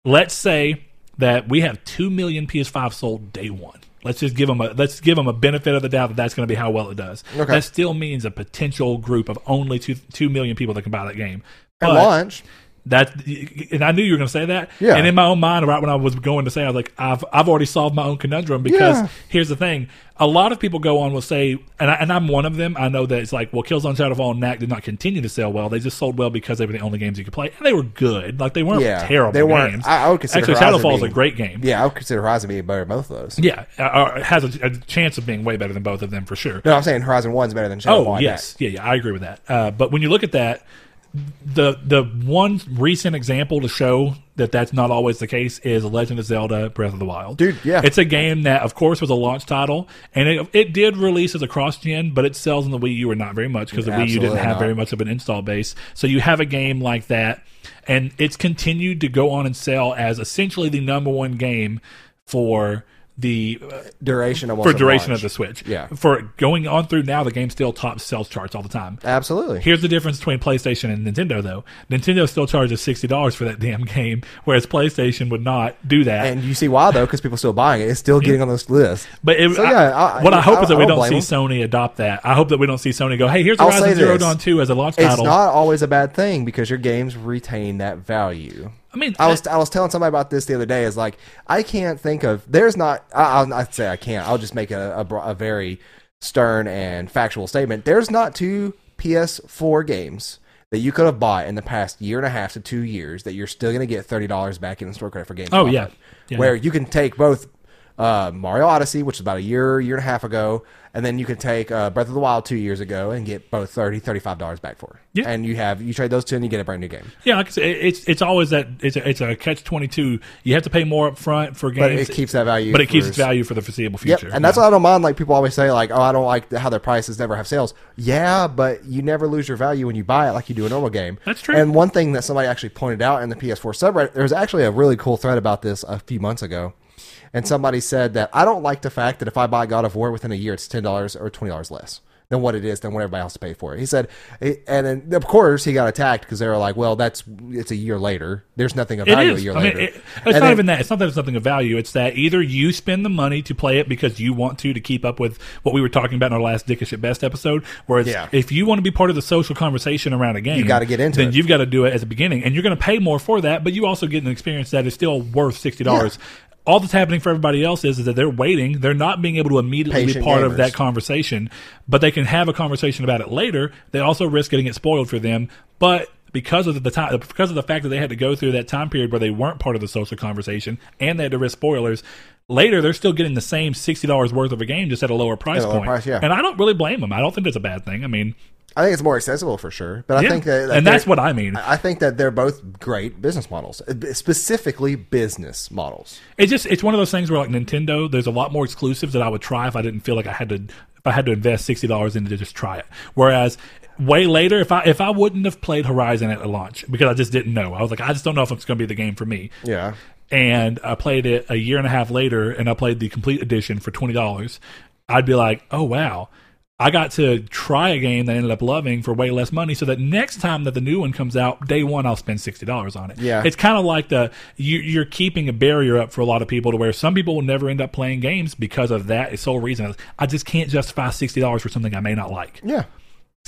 Let's say that we have 2 million PS5 sold day 1. Let's just give them a let's give them a benefit of the doubt that that's going to be how well it does. Okay. That still means a potential group of only 2 2 million people that can buy that game. At But- launch, that and I knew you were going to say that. Yeah. And in my own mind, right when I was going to say, I was like, I've I've already solved my own conundrum because Yeah. here's the thing: a lot of people go on will say, and I, and I'm one of them. I know that it's like, well, Killzone Shadowfall and Knack did not continue to sell well. They just sold well because they were the only games you could play, and they were good. Like they weren't yeah, terrible. They weren't. games. I, I would consider Actually, Horizon Shadowfall is a great game. Yeah, I would consider Horizon being better than both of those. Yeah, uh, uh, has a, a chance of being way better than both of them for sure. No, I'm saying Horizon One's better than Shadowfall. Oh yes, yeah, yeah, I agree with that. Uh, but when you look at that, the the one recent example to show that that's not always the case is Legend of Zelda: Breath of the Wild. Dude, yeah. it's a game that, of course, was a launch title, and it it did release as a cross gen, but it sells on the Wii U or not very much because the Wii U didn't have not. very much of an install base. So you have a game like that, and it's continued to go on and sell as essentially the number one game for the uh, Duration of for duration of the Switch. Yeah. for going on through now, the game still tops sales charts all the time. Absolutely. Here's the difference between PlayStation and Nintendo, though. Nintendo still charges sixty dollars for that damn game, whereas PlayStation would not do that. And you see why though, because people are still buying it. It's still getting on this list. but it, So, I- yeah, I- what I hope I- is that we don't see blame Sony adopt that. I hope that we don't see Sony go, "Hey, here's I'll Horizon Zero. Dawn Two as a launch It's title." It's not always a bad thing because your games retain that value. I mean, I was I was telling somebody about this the other day. Is like I can't think of there's not. I, I'll I'd say I can't. I'll just make a, a a very stern and factual statement. There's not two PS4 games that you could have bought in the past year and a half to two years that you're still going to get thirty dollars back in the store credit for games. Oh, yeah. Yeah. where you can take both uh, Mario Odyssey, which is about a year year and a half ago, and then you can take uh, Breath of the Wild two years ago and get both 30 35 dollars back for. it. Yeah. and you have you trade those two and you get a brand new game. yeah, like I said, it's it's always that it's a, it's a catch twenty two. You have to pay more up front for games, But it keeps that value. but it keeps for- its value for the foreseeable Yep, future. and that's Yeah. what I don't mind. Like people always say, like, "Oh, I don't like how their prices never have sales." Yeah, but you never lose your value when you buy it, like you do a normal game. That's true. And one thing that somebody actually pointed out in the PS4 subreddit, there was actually a really cool thread about this a few months ago, and somebody said that I don't like the fact that if I buy God of War within a year, it's ten dollars or twenty dollars less than what it is than what everybody else paid for it. He said, and then, of course he got attacked because they were like, "Well, that's it's a year later. There's nothing of value a year I mean, later." it, it's And not then- even that. It's not that it's nothing of value. It's that either you spend the money to play it because you want to to keep up with what we were talking about in our last Dickish at Best episode. Whereas Yeah. if you want to be part of the social conversation around a game, You gotta get into then it. you've got to do it at the beginning, and you're going to pay more for that. But you also get an experience that is still worth sixty dollars. All that's happening for everybody else is, is that they're waiting. They're not being able to immediately be Patient part of that conversation, but they can have a conversation about it later. They also risk getting it spoiled for them, but because of the time, because of the fact that they had to go through that time period where they weren't part of the social conversation and they had to risk spoilers. Later, they're still getting the same sixty dollars worth of a game, just at a lower price At a lower point. price, yeah. And I don't really blame them. I don't think that's a bad thing. I mean, I think it's more accessible for sure, but I yeah. think that, that and that's what I mean. I think that they're both great business models, uh, specifically business models. It's just it's one of those things where like Nintendo, there's a lot more exclusives that I would try if I didn't feel like I had to if I had to invest sixty dollars into to just try it. Whereas way later, if I if I wouldn't have played Horizon at launch because I just didn't know, I was like, I just don't know if it's going to be the game for me. Yeah, And I played it a year and a half later, and I played the complete edition for twenty dollars. I'd be like, oh wow. I got to try a game that I ended up loving for way less money, so that next time that the new one comes out, day one I'll spend sixty dollars on it. Yeah. it's kind of like the you, you're keeping a barrier up for a lot of people to where some people will never end up playing games because of that sole reason. I just can't justify sixty dollars for something I may not like. yeah,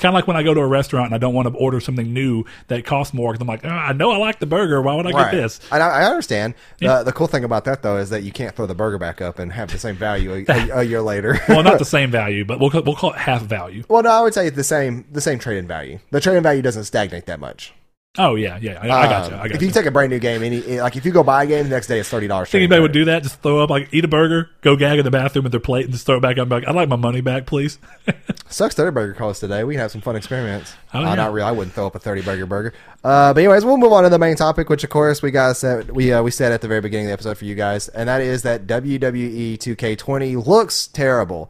It's kind of like when I go to a restaurant and I don't want to order something new that costs more because I'm like, oh, I know I like the burger. Why would I right. get this? I, I understand. Yeah. Uh, the cool thing about that though is that you can't throw the burger back up and have the same value a, a, a year later. well, not the same value, but we'll we'll call it half value. well, no, I would say the same the same trade in value. The trade in value doesn't stagnate that much. Oh yeah, yeah, I, I got you. Um, I got if you. you take a brand new game, any like if you go buy a game, the next day it's thirty dollars. Think anybody would do that? Just throw up like eat a burger, go gag in the bathroom with their plate, and just throw it back be like, I'd like my money back, please. Sucks thirty burger calls today. We can have some fun experiments. Oh, Uh. Not real. I wouldn't throw up a thirty burger burger. Uh, but anyways, we'll move on to the main topic, which of course we guys said we uh, we said at the very beginning of the episode for you guys, and that is that WWE 2K20 looks terrible.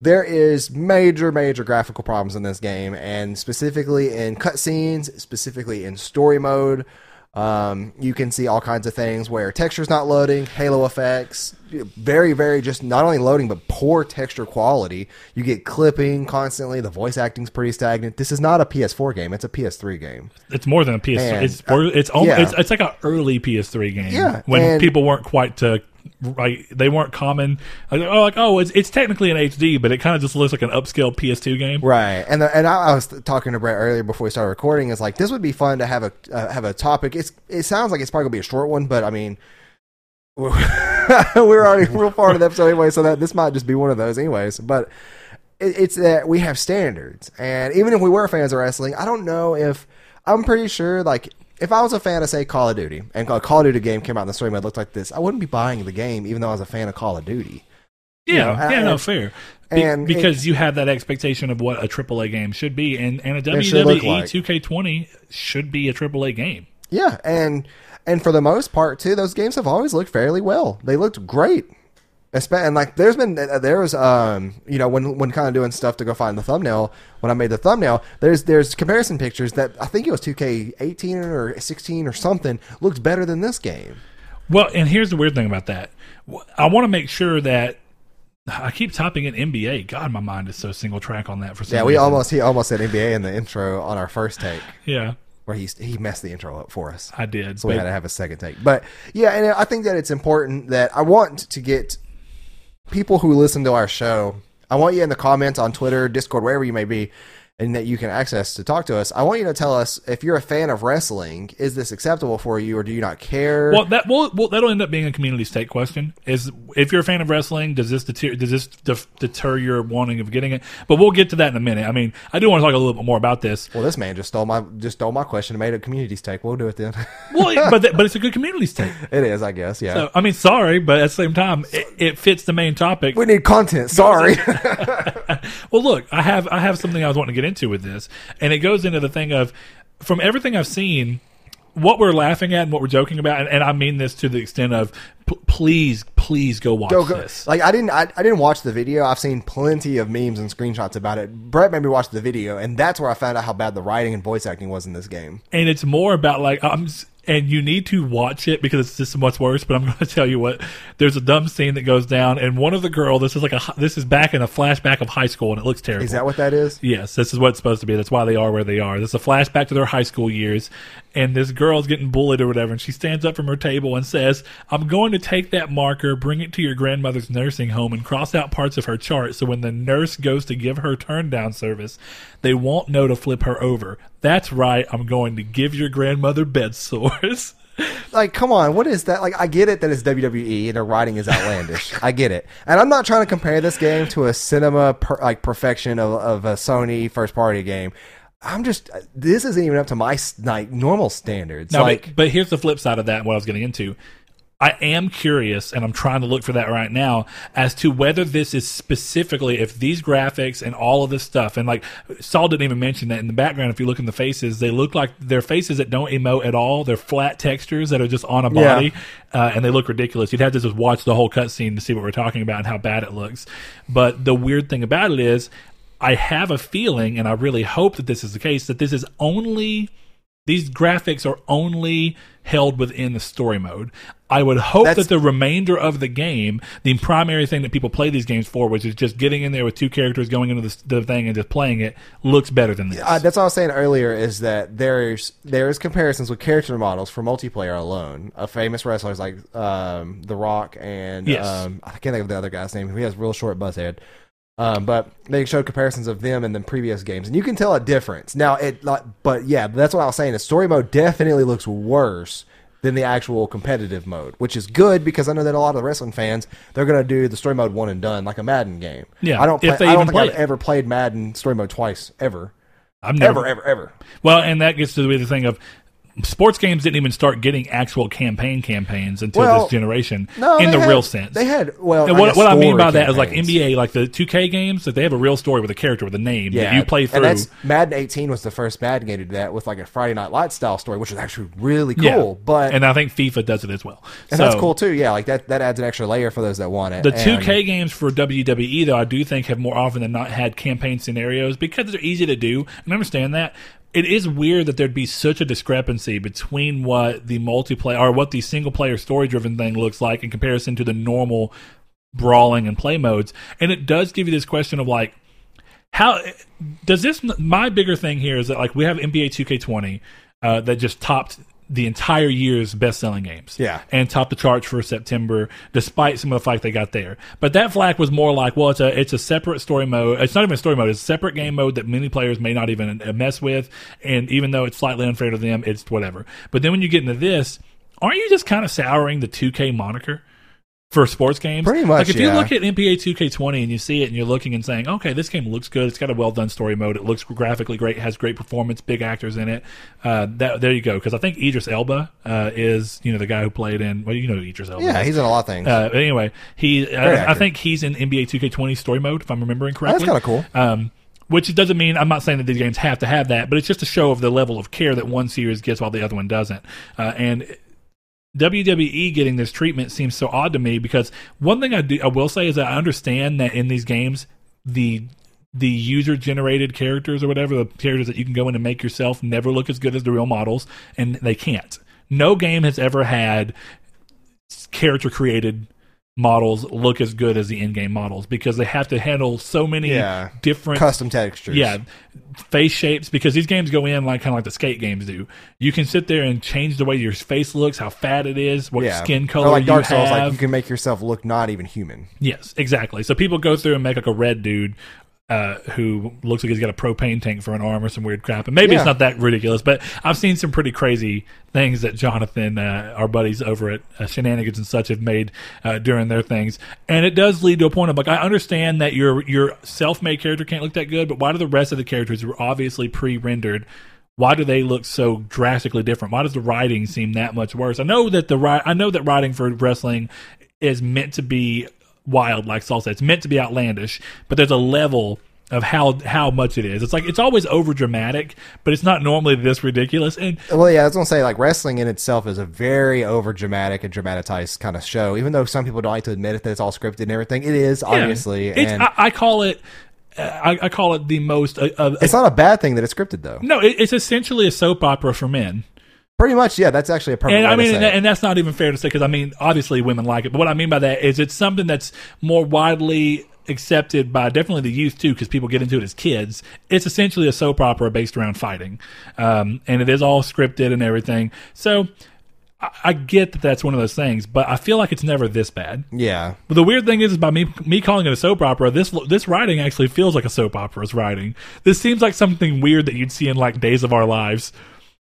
There is major, major graphical problems in this game, and specifically in cutscenes, specifically in story mode. Um, you can see all kinds of things where texture's not loading, halo effects, very, very just not only loading but poor texture quality. You get clipping constantly. The voice acting's pretty stagnant. This is not a PS4 game; it's a PS3 game. It's more than a PS. Man, it's it's almost, yeah. it's it's like an early PS3 game. Yeah, when and- people weren't quite to right, they weren't common. Like, oh, like oh, it's it's technically an HD, but it kind of just looks like an upscale PS2 game. Right, and the, and I, I was talking to Brett earlier before we started recording. Is like this would be fun to have a uh, have a topic. It's it sounds like it's probably gonna be a short one, but I mean, we're already real far into the episode anyway, so that this might just be one of those anyways. But it, it's that we have standards, and even if we were fans of wrestling, I don't know if I'm pretty sure like. If I was a fan of say Call of Duty and a Call of Duty game came out in the story mode looked like this, I wouldn't be buying the game even though I was a fan of Call of Duty. Yeah, you know, yeah, and- no, fair. Be- and because you have that expectation of what a AAA game should be, and, and a It WWE like. 2K20 should be a AAA game. Yeah, and and for the most part too, those games have always looked fairly well. They looked great. And like, there's been there's um you know when when kind of doing stuff to go find the thumbnail when I made the thumbnail there's there's comparison pictures that I think it was 2K18 or 16 or something looked better than this game. Well, and here's the weird thing about that. I want to make sure that I keep typing in NBA. God, my mind is so single track on that for some Yeah, we reason. almost he almost said NBA in the intro on our first take yeah, where he he messed the intro up for us. I did. So we but- had to have a second take. But yeah, and I think that it's important that I want to get people who listen to our show. I want you in the comments on Twitter, Discord, wherever you may be, and that you can access to talk to us. I want you to tell us if you're a fan of wrestling, is this acceptable for you, or do you not care? Well, that well, well, that'll end up being a community stake question. Is if you're a fan of wrestling, does this deter does this def- deter your wanting of getting it? But we'll get to that in a minute. I mean, I do want to talk a little bit more about this. Well, this man just stole my just stole my question and made a community stake. We'll do it then. Well, but that, but it's a good community stake. it is, I guess. Yeah. So, I mean, sorry, but at the same time, it, it fits the main topic. we need content. Sorry. Well, look, I have I have something I was wanting to get into with this, and it goes into the thing of from everything I've seen, what we're laughing at and what we're joking about, and, and I mean this to the extent of p- please, please go watch Go, go. this. Like I didn't, I, I didn't watch the video. I've seen plenty of memes and screenshots about it. Brett made me watch the video, and that's where I found out how bad the writing and voice acting was in this game. and it's more about like I'm and you need to watch it because it's just much worse but i'm going to tell you what there's a dumb scene that goes down and one of the girl this is like a this is back in a flashback of high school and it looks terrible Is that what that is? Yes, this is what it's supposed to be. That's why they are where they are. This is a flashback to their high school years, and this girl's getting bullied or whatever, and she stands up from her table and says, "I'm going to take that marker, bring it to your grandmother's nursing home, and cross out parts of her chart, so when the nurse goes to give her turn down service, they won't know to flip her over. That's right. I'm going to give your grandmother bed sores." Like, come on, what is that? Like, I get it that it's WWE and their writing is outlandish. I get it, and I'm not trying to compare this game to a cinema per, like perfection of, of a Sony first party game. I'm just this isn't even up to my like normal standards. No, like, but, but here's the flip side of that. and What I was getting into, I am curious, and I'm trying to look for that right now as to whether this is specifically if these graphics and all of this stuff, and like Saul didn't even mention that in the background. If you look in the faces, they look like they're faces that don't emote at all. They're flat textures that are just on a Yeah. body, uh, and they look ridiculous. You'd have to just watch the whole cutscene to see what we're talking about and how bad it looks. But the weird thing about it is. I have a feeling, and I really hope that this is the case, that this is only these graphics are only held within the story mode. I would hope That's- that the remainder of the game, the primary thing that people play these games for, which is just getting in there with two characters going into the, the thing and just playing it, looks better than this. Uh, that's what I was saying earlier is that there's there's comparisons with character models for multiplayer alone A famous wrestlers like um, The Rock and Yes. um, I can't think of the other guy's name. He has real short buzz head. Um, but they showed comparisons of them in the previous games, and you can tell a difference. Now, it like, but yeah, that's what I was saying. The story mode definitely looks worse than the actual competitive mode, which is good because I know that a lot of the wrestling fans they're going to do the story mode one and done like a Madden game. Yeah, I don't. Play, I don't think I've it. ever played Madden story mode twice ever. I've never, Ever, ever, ever. Well, and that gets to the thing of sports games didn't even start getting actual campaign campaigns until Well, this generation No, in the had- real sense. They had well. And what, what I mean by story that is like. NBA, like the 2K games, that they have a real story with a character with a name that you play through. Madden 18 was the first Madden game to do that with like a Friday Night Lights style story, which is actually really cool. Yeah. But and, I think FIFA does it as well. And that's cool too. Yeah, like that that adds an extra layer for those that want it. The And- 2K games for WWE, though, I do think have more often than not had campaign scenarios because they're easy to do. And I understand that. It is weird that there'd be such a discrepancy between what the multiplayer or what the single player story driven thing looks like in comparison to the normal brawling and play modes. And it does give you this question of like, how does this? My bigger thing here is that like we have NBA 2K20 uh, that just topped the entire year's best selling games. Yeah. and topped the charts for September, despite some of the flack they got there. But that flack was more like, well, it's a it's a separate story mode. It's not even a story mode. It's a separate game mode that many players may not even uh, mess with. And even though it's slightly unfair to them, it's whatever. But then when you get into this, aren't you just kind of souring the 2K moniker? For sports games. Pretty much, Like if you look at NBA 2K20 and you see it and you're looking and saying, okay, this game looks good. It's got a well done story mode. It looks graphically great. Has great performance. Big actors in it. Uh, that there you go. Because I think Idris Elba uh, is you know the guy who played in. Well, you know Idris Elba. Yeah, is. he's in a lot of things. Uh, anyway, he I, I think he's in NBA 2K20 story mode if I'm remembering correctly. That's kinda cool. Um, which doesn't mean I'm not saying that these games have to have that, but it's just a show of the level of care that one series gets while the other one doesn't. Uh, and WWE getting this treatment seems so odd to me because one thing I do I will say is I understand that in these games the the user generated characters or whatever the characters that you can go in and make yourself never look as good as the real models and they can't. No game has ever had character created models look as good as the in-game models because they have to handle so many Yeah. different Custom textures. yeah, face shapes because these games go in like kind of like the skate games do. You can sit there and change the way your face looks, how fat it is, what Yeah. skin Or color like Dark you Souls, have. like you can make yourself look not even human. Yes, exactly. So people go through and make like a red dude uh, who looks like he's got a propane tank for an arm or some weird crap. And maybe Yeah. it's not that ridiculous, but I've seen some pretty crazy things that Jonathan, uh, our buddies over at uh, Shenanigans and such, have made uh, during their things. And it does lead to a point of like, I understand that your your self made character can't look that good, but why do the rest of the characters who are obviously pre rendered? Why do they look so drastically different? Why does the writing seem that much worse? I know that the I know that writing for wrestling is meant to be wild, like Saul said. It's meant to be outlandish, but there's a level of how how much it is. It's like it's always over dramatic, but it's not normally this ridiculous. And Well, yeah, I was gonna say like wrestling in itself is a very over dramatic and dramatized kind of show. Even though some people don't like to admit it that it's all scripted and everything, it is obviously. it's, and I, I call it I, I call it the most. Uh, uh, it's not a bad thing that it's scripted though. no, it, it's essentially a soap opera for men. Pretty much, yeah. That's actually a perfect. And I mean, and, and that's not even fair to say because I mean, obviously women like it. But what I mean by that is it's something that's more widely accepted by definitely the youth too, because people get into it as kids. It's essentially a soap opera based around fighting, um, and it is all scripted and everything. So I, I get that that's one of those things, but I feel like it's never this bad. yeah, But the weird thing is, is by me me calling it a soap opera, this this writing actually feels like a soap opera's writing. This seems like something weird that you'd see in like Days of Our Lives,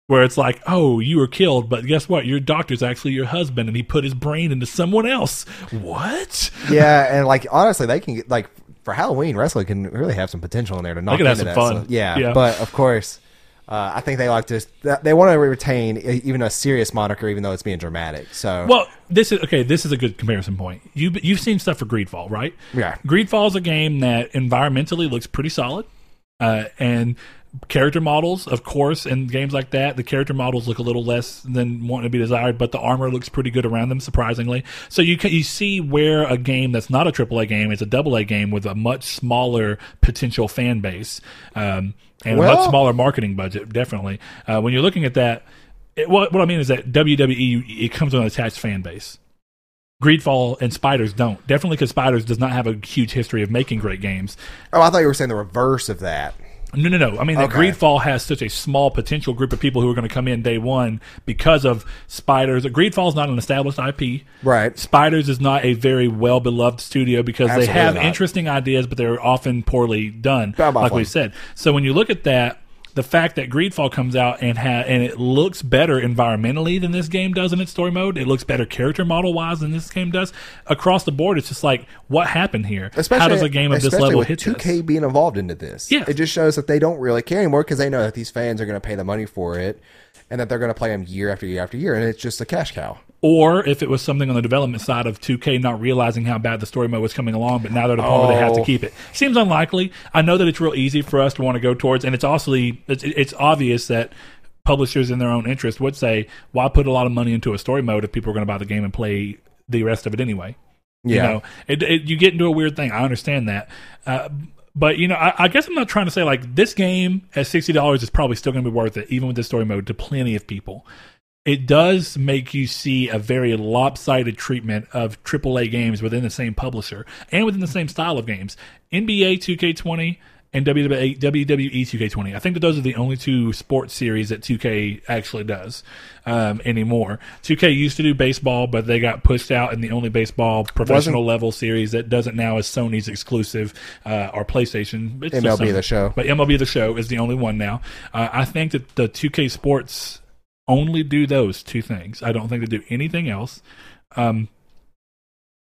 where it's like, oh, you were killed, but guess what? Your doctor's actually your husband, and he put his brain into someone else. What? yeah, and like honestly, they can like for Halloween wrestling can really have some potential in there to knock into that. fun. So, yeah, Yeah. but of course. Uh, I think they like to. They want to retain even a serious moniker, even though it's being dramatic. So, Well, this is okay. This is a good comparison point. You you've seen stuff for Greedfall, right? Yeah. Greedfall is a game that environmentally looks pretty solid, uh, and character models, of course, in games like that, the character models look a little less than wanting to be desired, but the armor looks pretty good around them, surprisingly. So you can, you see where a game that's not a AAA game is a AA game with a much smaller potential fan base. Um, and a much smaller marketing budget, definitely. Uh, when you're looking at that, it, what, what I mean is that WWE it comes with an attached fan base. Greedfall and Spiders don't. Definitely because Spiders does not have a huge history of making great games. oh, I thought you were saying the reverse of that. No, no, no. I mean, Okay. Greedfall has such a small potential group of people who are going to come in day one because of Spiders. Greedfall is not an established IP. Right. Spiders is not a very well beloved studio because they have not. interesting ideas, but they're often poorly done, like we said. So when you look at that, the fact that Greedfall comes out and ha- and it looks better environmentally than this game does in its story mode, it looks better character model wise than this game does. Across the board, it's just like, what happened here? How does a game of this level with hit 2K this? being involved into this? Yeah. it just shows that they don't really care anymore because they know that these fans are going to pay the money for it, and that they're going to play them year after year after year, and it's just a cash cow. Or if it was something on the development side of 2K not realizing how bad the story mode was coming along, but now they're at a point where they have to Oh. keep it. Seems unlikely. I know that it's real easy for us to want to go towards, and it's also it's, it's obvious that publishers in their own interest would say, "Why put a lot of money into a story mode if people are going to buy the game and play the rest of it anyway?" Yeah. You know, it, it, you get into a weird thing. I understand that. Uh, but you know, I, I guess I'm not trying to say like this game at sixty dollars is probably still going to be worth it, even with the story mode, to plenty of people. It does make you see a very lopsided treatment of AAA games within the same publisher and within the same style of games. NBA 2K20 and WWE, WWE 2K20. I think that those are the only two sports series that 2K actually does um, anymore. 2K used to do baseball, but they got pushed out, and the only baseball professional level series that does it now is Sony's exclusive uh, or PlayStation. It's MLB The Show. But MLB The Show is the only one now. Uh, I think that the 2K Sports only do those two things. I don't think they do anything else. Um,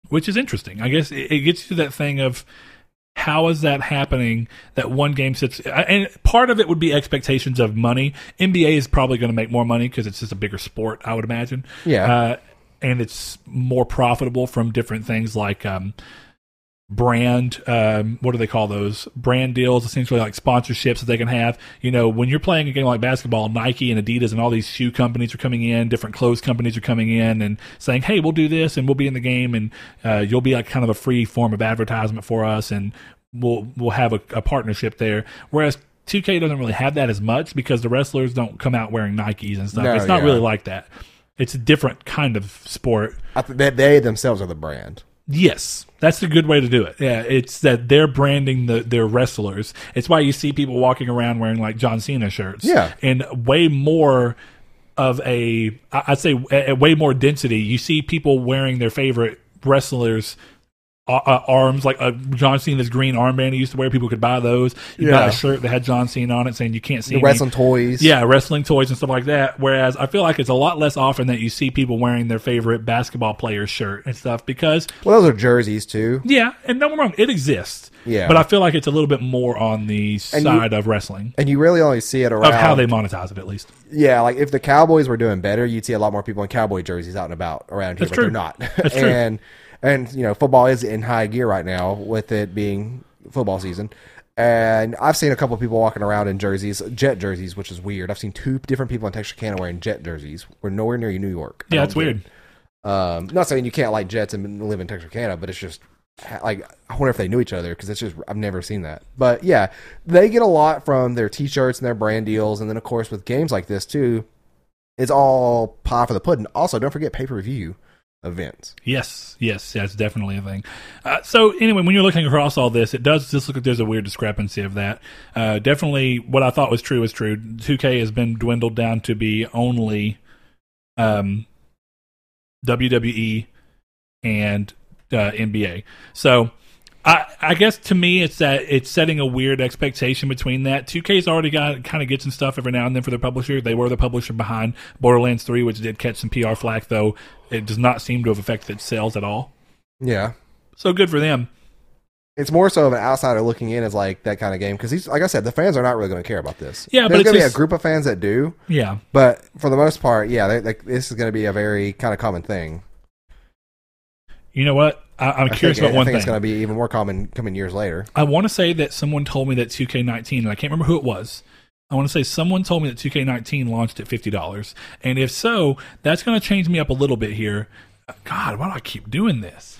which is interesting. I guess it, it gets you to that thing of how is that happening that one game sits and part of it would be expectations of money nba is probably going to make more money because it's just a bigger sport i would imagine Yeah. uh, and it's more profitable from different things like um, brand um, what do they call those brand deals essentially like sponsorships that they can have you know when you're playing a game like basketball nike and adidas and all these shoe companies are coming in different clothes companies are coming in and saying hey we'll do this and we'll be in the game and uh, you'll be like kind of a free form of advertisement for us and we'll we'll have a, a partnership there whereas 2K doesn't really have that as much because the wrestlers don't come out wearing Nikes and stuff. No, it's not yeah. really like that. It's a different kind of sport. I th- they, they themselves are the brand. Yes, that's a good way to do it. Yeah, it's that they're branding the their wrestlers. It's why you see people walking around wearing like John Cena shirts. Yeah. and way more of a I'd say a, a way more density. You see people wearing their favorite wrestlers. Uh, uh, arms like uh, John Cena's green armband he used to wear. People could buy those. You got a shirt that had John Cena on it, saying you can't see The me. wrestling toys. Yeah, wrestling toys and stuff like that. Whereas I feel like it's a lot less often that you see people wearing their favorite basketball player's shirt and stuff because Well, those are jerseys too. yeah, and don't get me wrong, it exists. Yeah. But I feel like it's a little bit more on the And you- side of wrestling. And you really only see it around Of how they monetize it at least. Yeah, like if the Cowboys were doing better, you'd see a lot more people in cowboy jerseys out and about around here, That's but true. they're not. That's true. and and you know, football is in high gear right now with it being football season. And I've seen a couple of people walking around in jerseys, jet jerseys, which is weird. I've seen two different people in Texarkana wearing jet jerseys. We're nowhere near New York. I Yeah, it's weird. Um, not saying you can't like jets and live in Texarkana, but it's just like I wonder if they knew each other because it's just I've never seen that. But yeah, they get a lot from their T-shirts and their brand deals, and then of course with games like this too, it's all pie for the pudding. Also, don't forget pay per view events. Yes, yes, that's definitely a thing. Uh, so anyway, when you're looking across all this, it does just look like there's a weird discrepancy of that. Uh, definitely, what I thought was true is true. 2K has been dwindled down to be only um, WWE and uh, NBA. So. I, I guess to me it's that it's setting a weird expectation between that. 2K's already got kind of gets some stuff every now and then for their publisher. They were the publisher behind Borderlands 3, which did catch some PR flack, though it does not seem to have affected its sales at all. Yeah, So good for them. it's more so of an outsider looking in as like that kind of game because he's like I said, the fans are not really going to care about this. Yeah, there's going to be a group of fans that do, Yeah. but for the most part, yeah, they, like this is going to be a very kind of common thing. You know what? I, I'm I curious think, about I one think thing. it's going to be even more common coming years later. I want to say that someone told me that 2K19, and I can't remember who it was. I want to say someone told me that 2K19 launched at $50. And if so, that's going to change me up a little bit here. God, why do I keep doing this?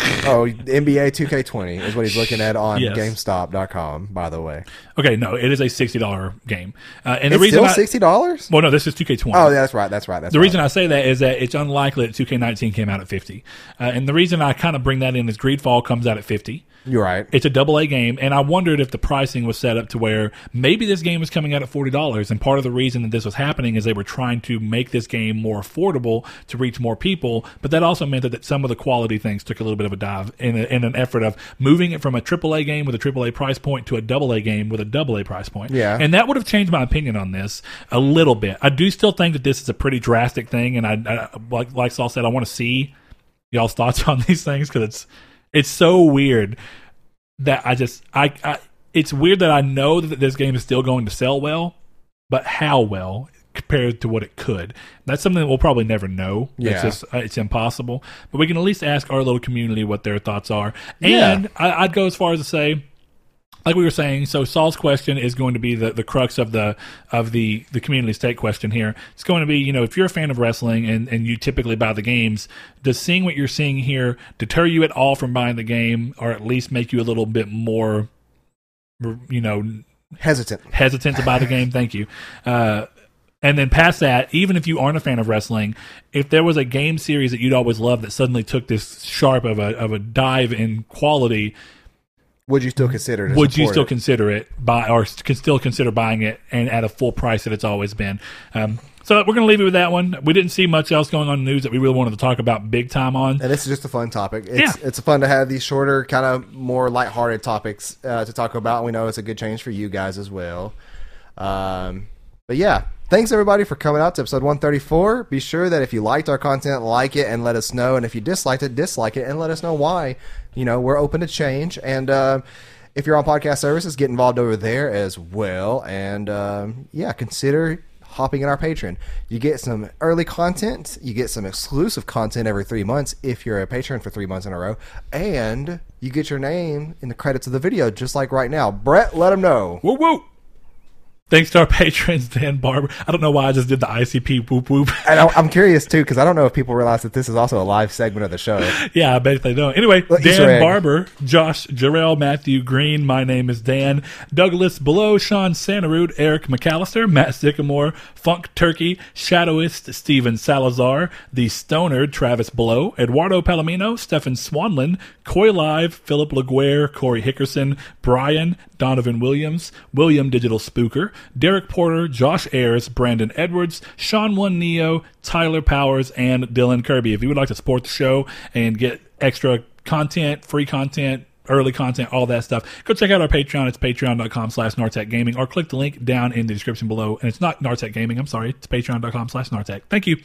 Oh, NBA 2K20 is what he's looking at on Yes. GameStop.com. By the way, Okay, no, it is a $60 game. Uh, and the it's reason still sixty dollars. well, no, this is 2K20. Oh, yeah, that's right. That's right. That's The right. reason I say that is that it's unlikely that 2K19 came out at 50. Uh, and the reason I kind of bring that in is Greedfall comes out at 50. You're right. It's a double A game, and I wondered if the pricing was set up to where maybe this game was coming out at forty dollars, and part of the reason that this was happening is they were trying to make this game more affordable to reach more people, but that also meant that, that some of the quality things took a little bit of a dive in, a, in an effort of moving it from a triple A game with a triple A price point to a double A game with a double A price point. Yeah. and that would have changed my opinion on this a little bit. I do still think that this is a pretty drastic thing, and I, I like like Saul said, I want to see y'all's thoughts on these things because it's it's so weird that I just I, I it's weird that I know that this game is still going to sell well, but how well compared to what it could. That's something that we'll probably never know. It's Yeah. just uh, it's impossible. But we can at least ask our little community what their thoughts are. Yeah. And I, I'd go as far as to say like we were saying, so Saul's question is going to be the, the crux of the of the the community state question here. It's going to be, you know, if you're a fan of wrestling and, and you typically buy the games, does seeing what you're seeing here deter you at all from buying the game, or at least make you a little bit more, you know, Hesitant. hesitant to buy the game? Thank you. Uh, and then past that, even if you aren't a fan of wrestling, if there was a game series that you'd always loved that suddenly took this sharp of a of a dive in quality, Would you still consider it? would you still it? consider it buy or can still consider buying it and at a full price that it's always been um, so we're going to leave you with that one we didn't see much else going on in the news that we really wanted to talk about big time on And this is just a fun topic. It's, Yeah. it's fun to have these shorter, kind of more lighthearted topics uh, to talk about. We know it's a good change for you guys as well. Um, but yeah, thanks everybody for coming out to episode 134. Be sure that if you liked our content, like it and let us know. And if you disliked it, dislike it and let us know why. You know, we're open to change. And uh, if you're on podcast services, get involved over there as well. And um, yeah, consider hopping in our Patreon. You get some early content, you get some exclusive content every three months if you're a patron for three months in a row, and you get your name in the credits of the video, just like right now. Brett, let them know. Woo woo! Thanks to our patrons, Dan Barber. I don't know why I just did the ICP whoop whoop. And I- I'm curious too because I don't know if people realize that this is also a live segment of the show. yeah, I bet they don't. Anyway, Dan. Barber, Josh Jarrell, Matthew Green, my name is Dan, Douglas Below, Sean Santarud, Eric McAllister, Matt Sycamore, Funk Turkey, Shadowist, Steven Salazar, The Stoner, Travis Below, Eduardo Palomino, Stefan Swanlin, Coy Live, Philip Laguerre, Corey Hickerson, Brian, Donovan Williams, William Digital Spooker, Derek Porter, Josh Ayers, Brandon Edwards, Sean One Neo, Tyler Powers, and Dylan Kirby. If you would like to support the show and get extra content, free content, early content, all that stuff, go check out our Patreon. It's patreon.com slash Nartec Gaming or click the link down in the description below. And it's not Nartec Gaming. I'm sorry. It's patreon.com slash Nartec. Thank you.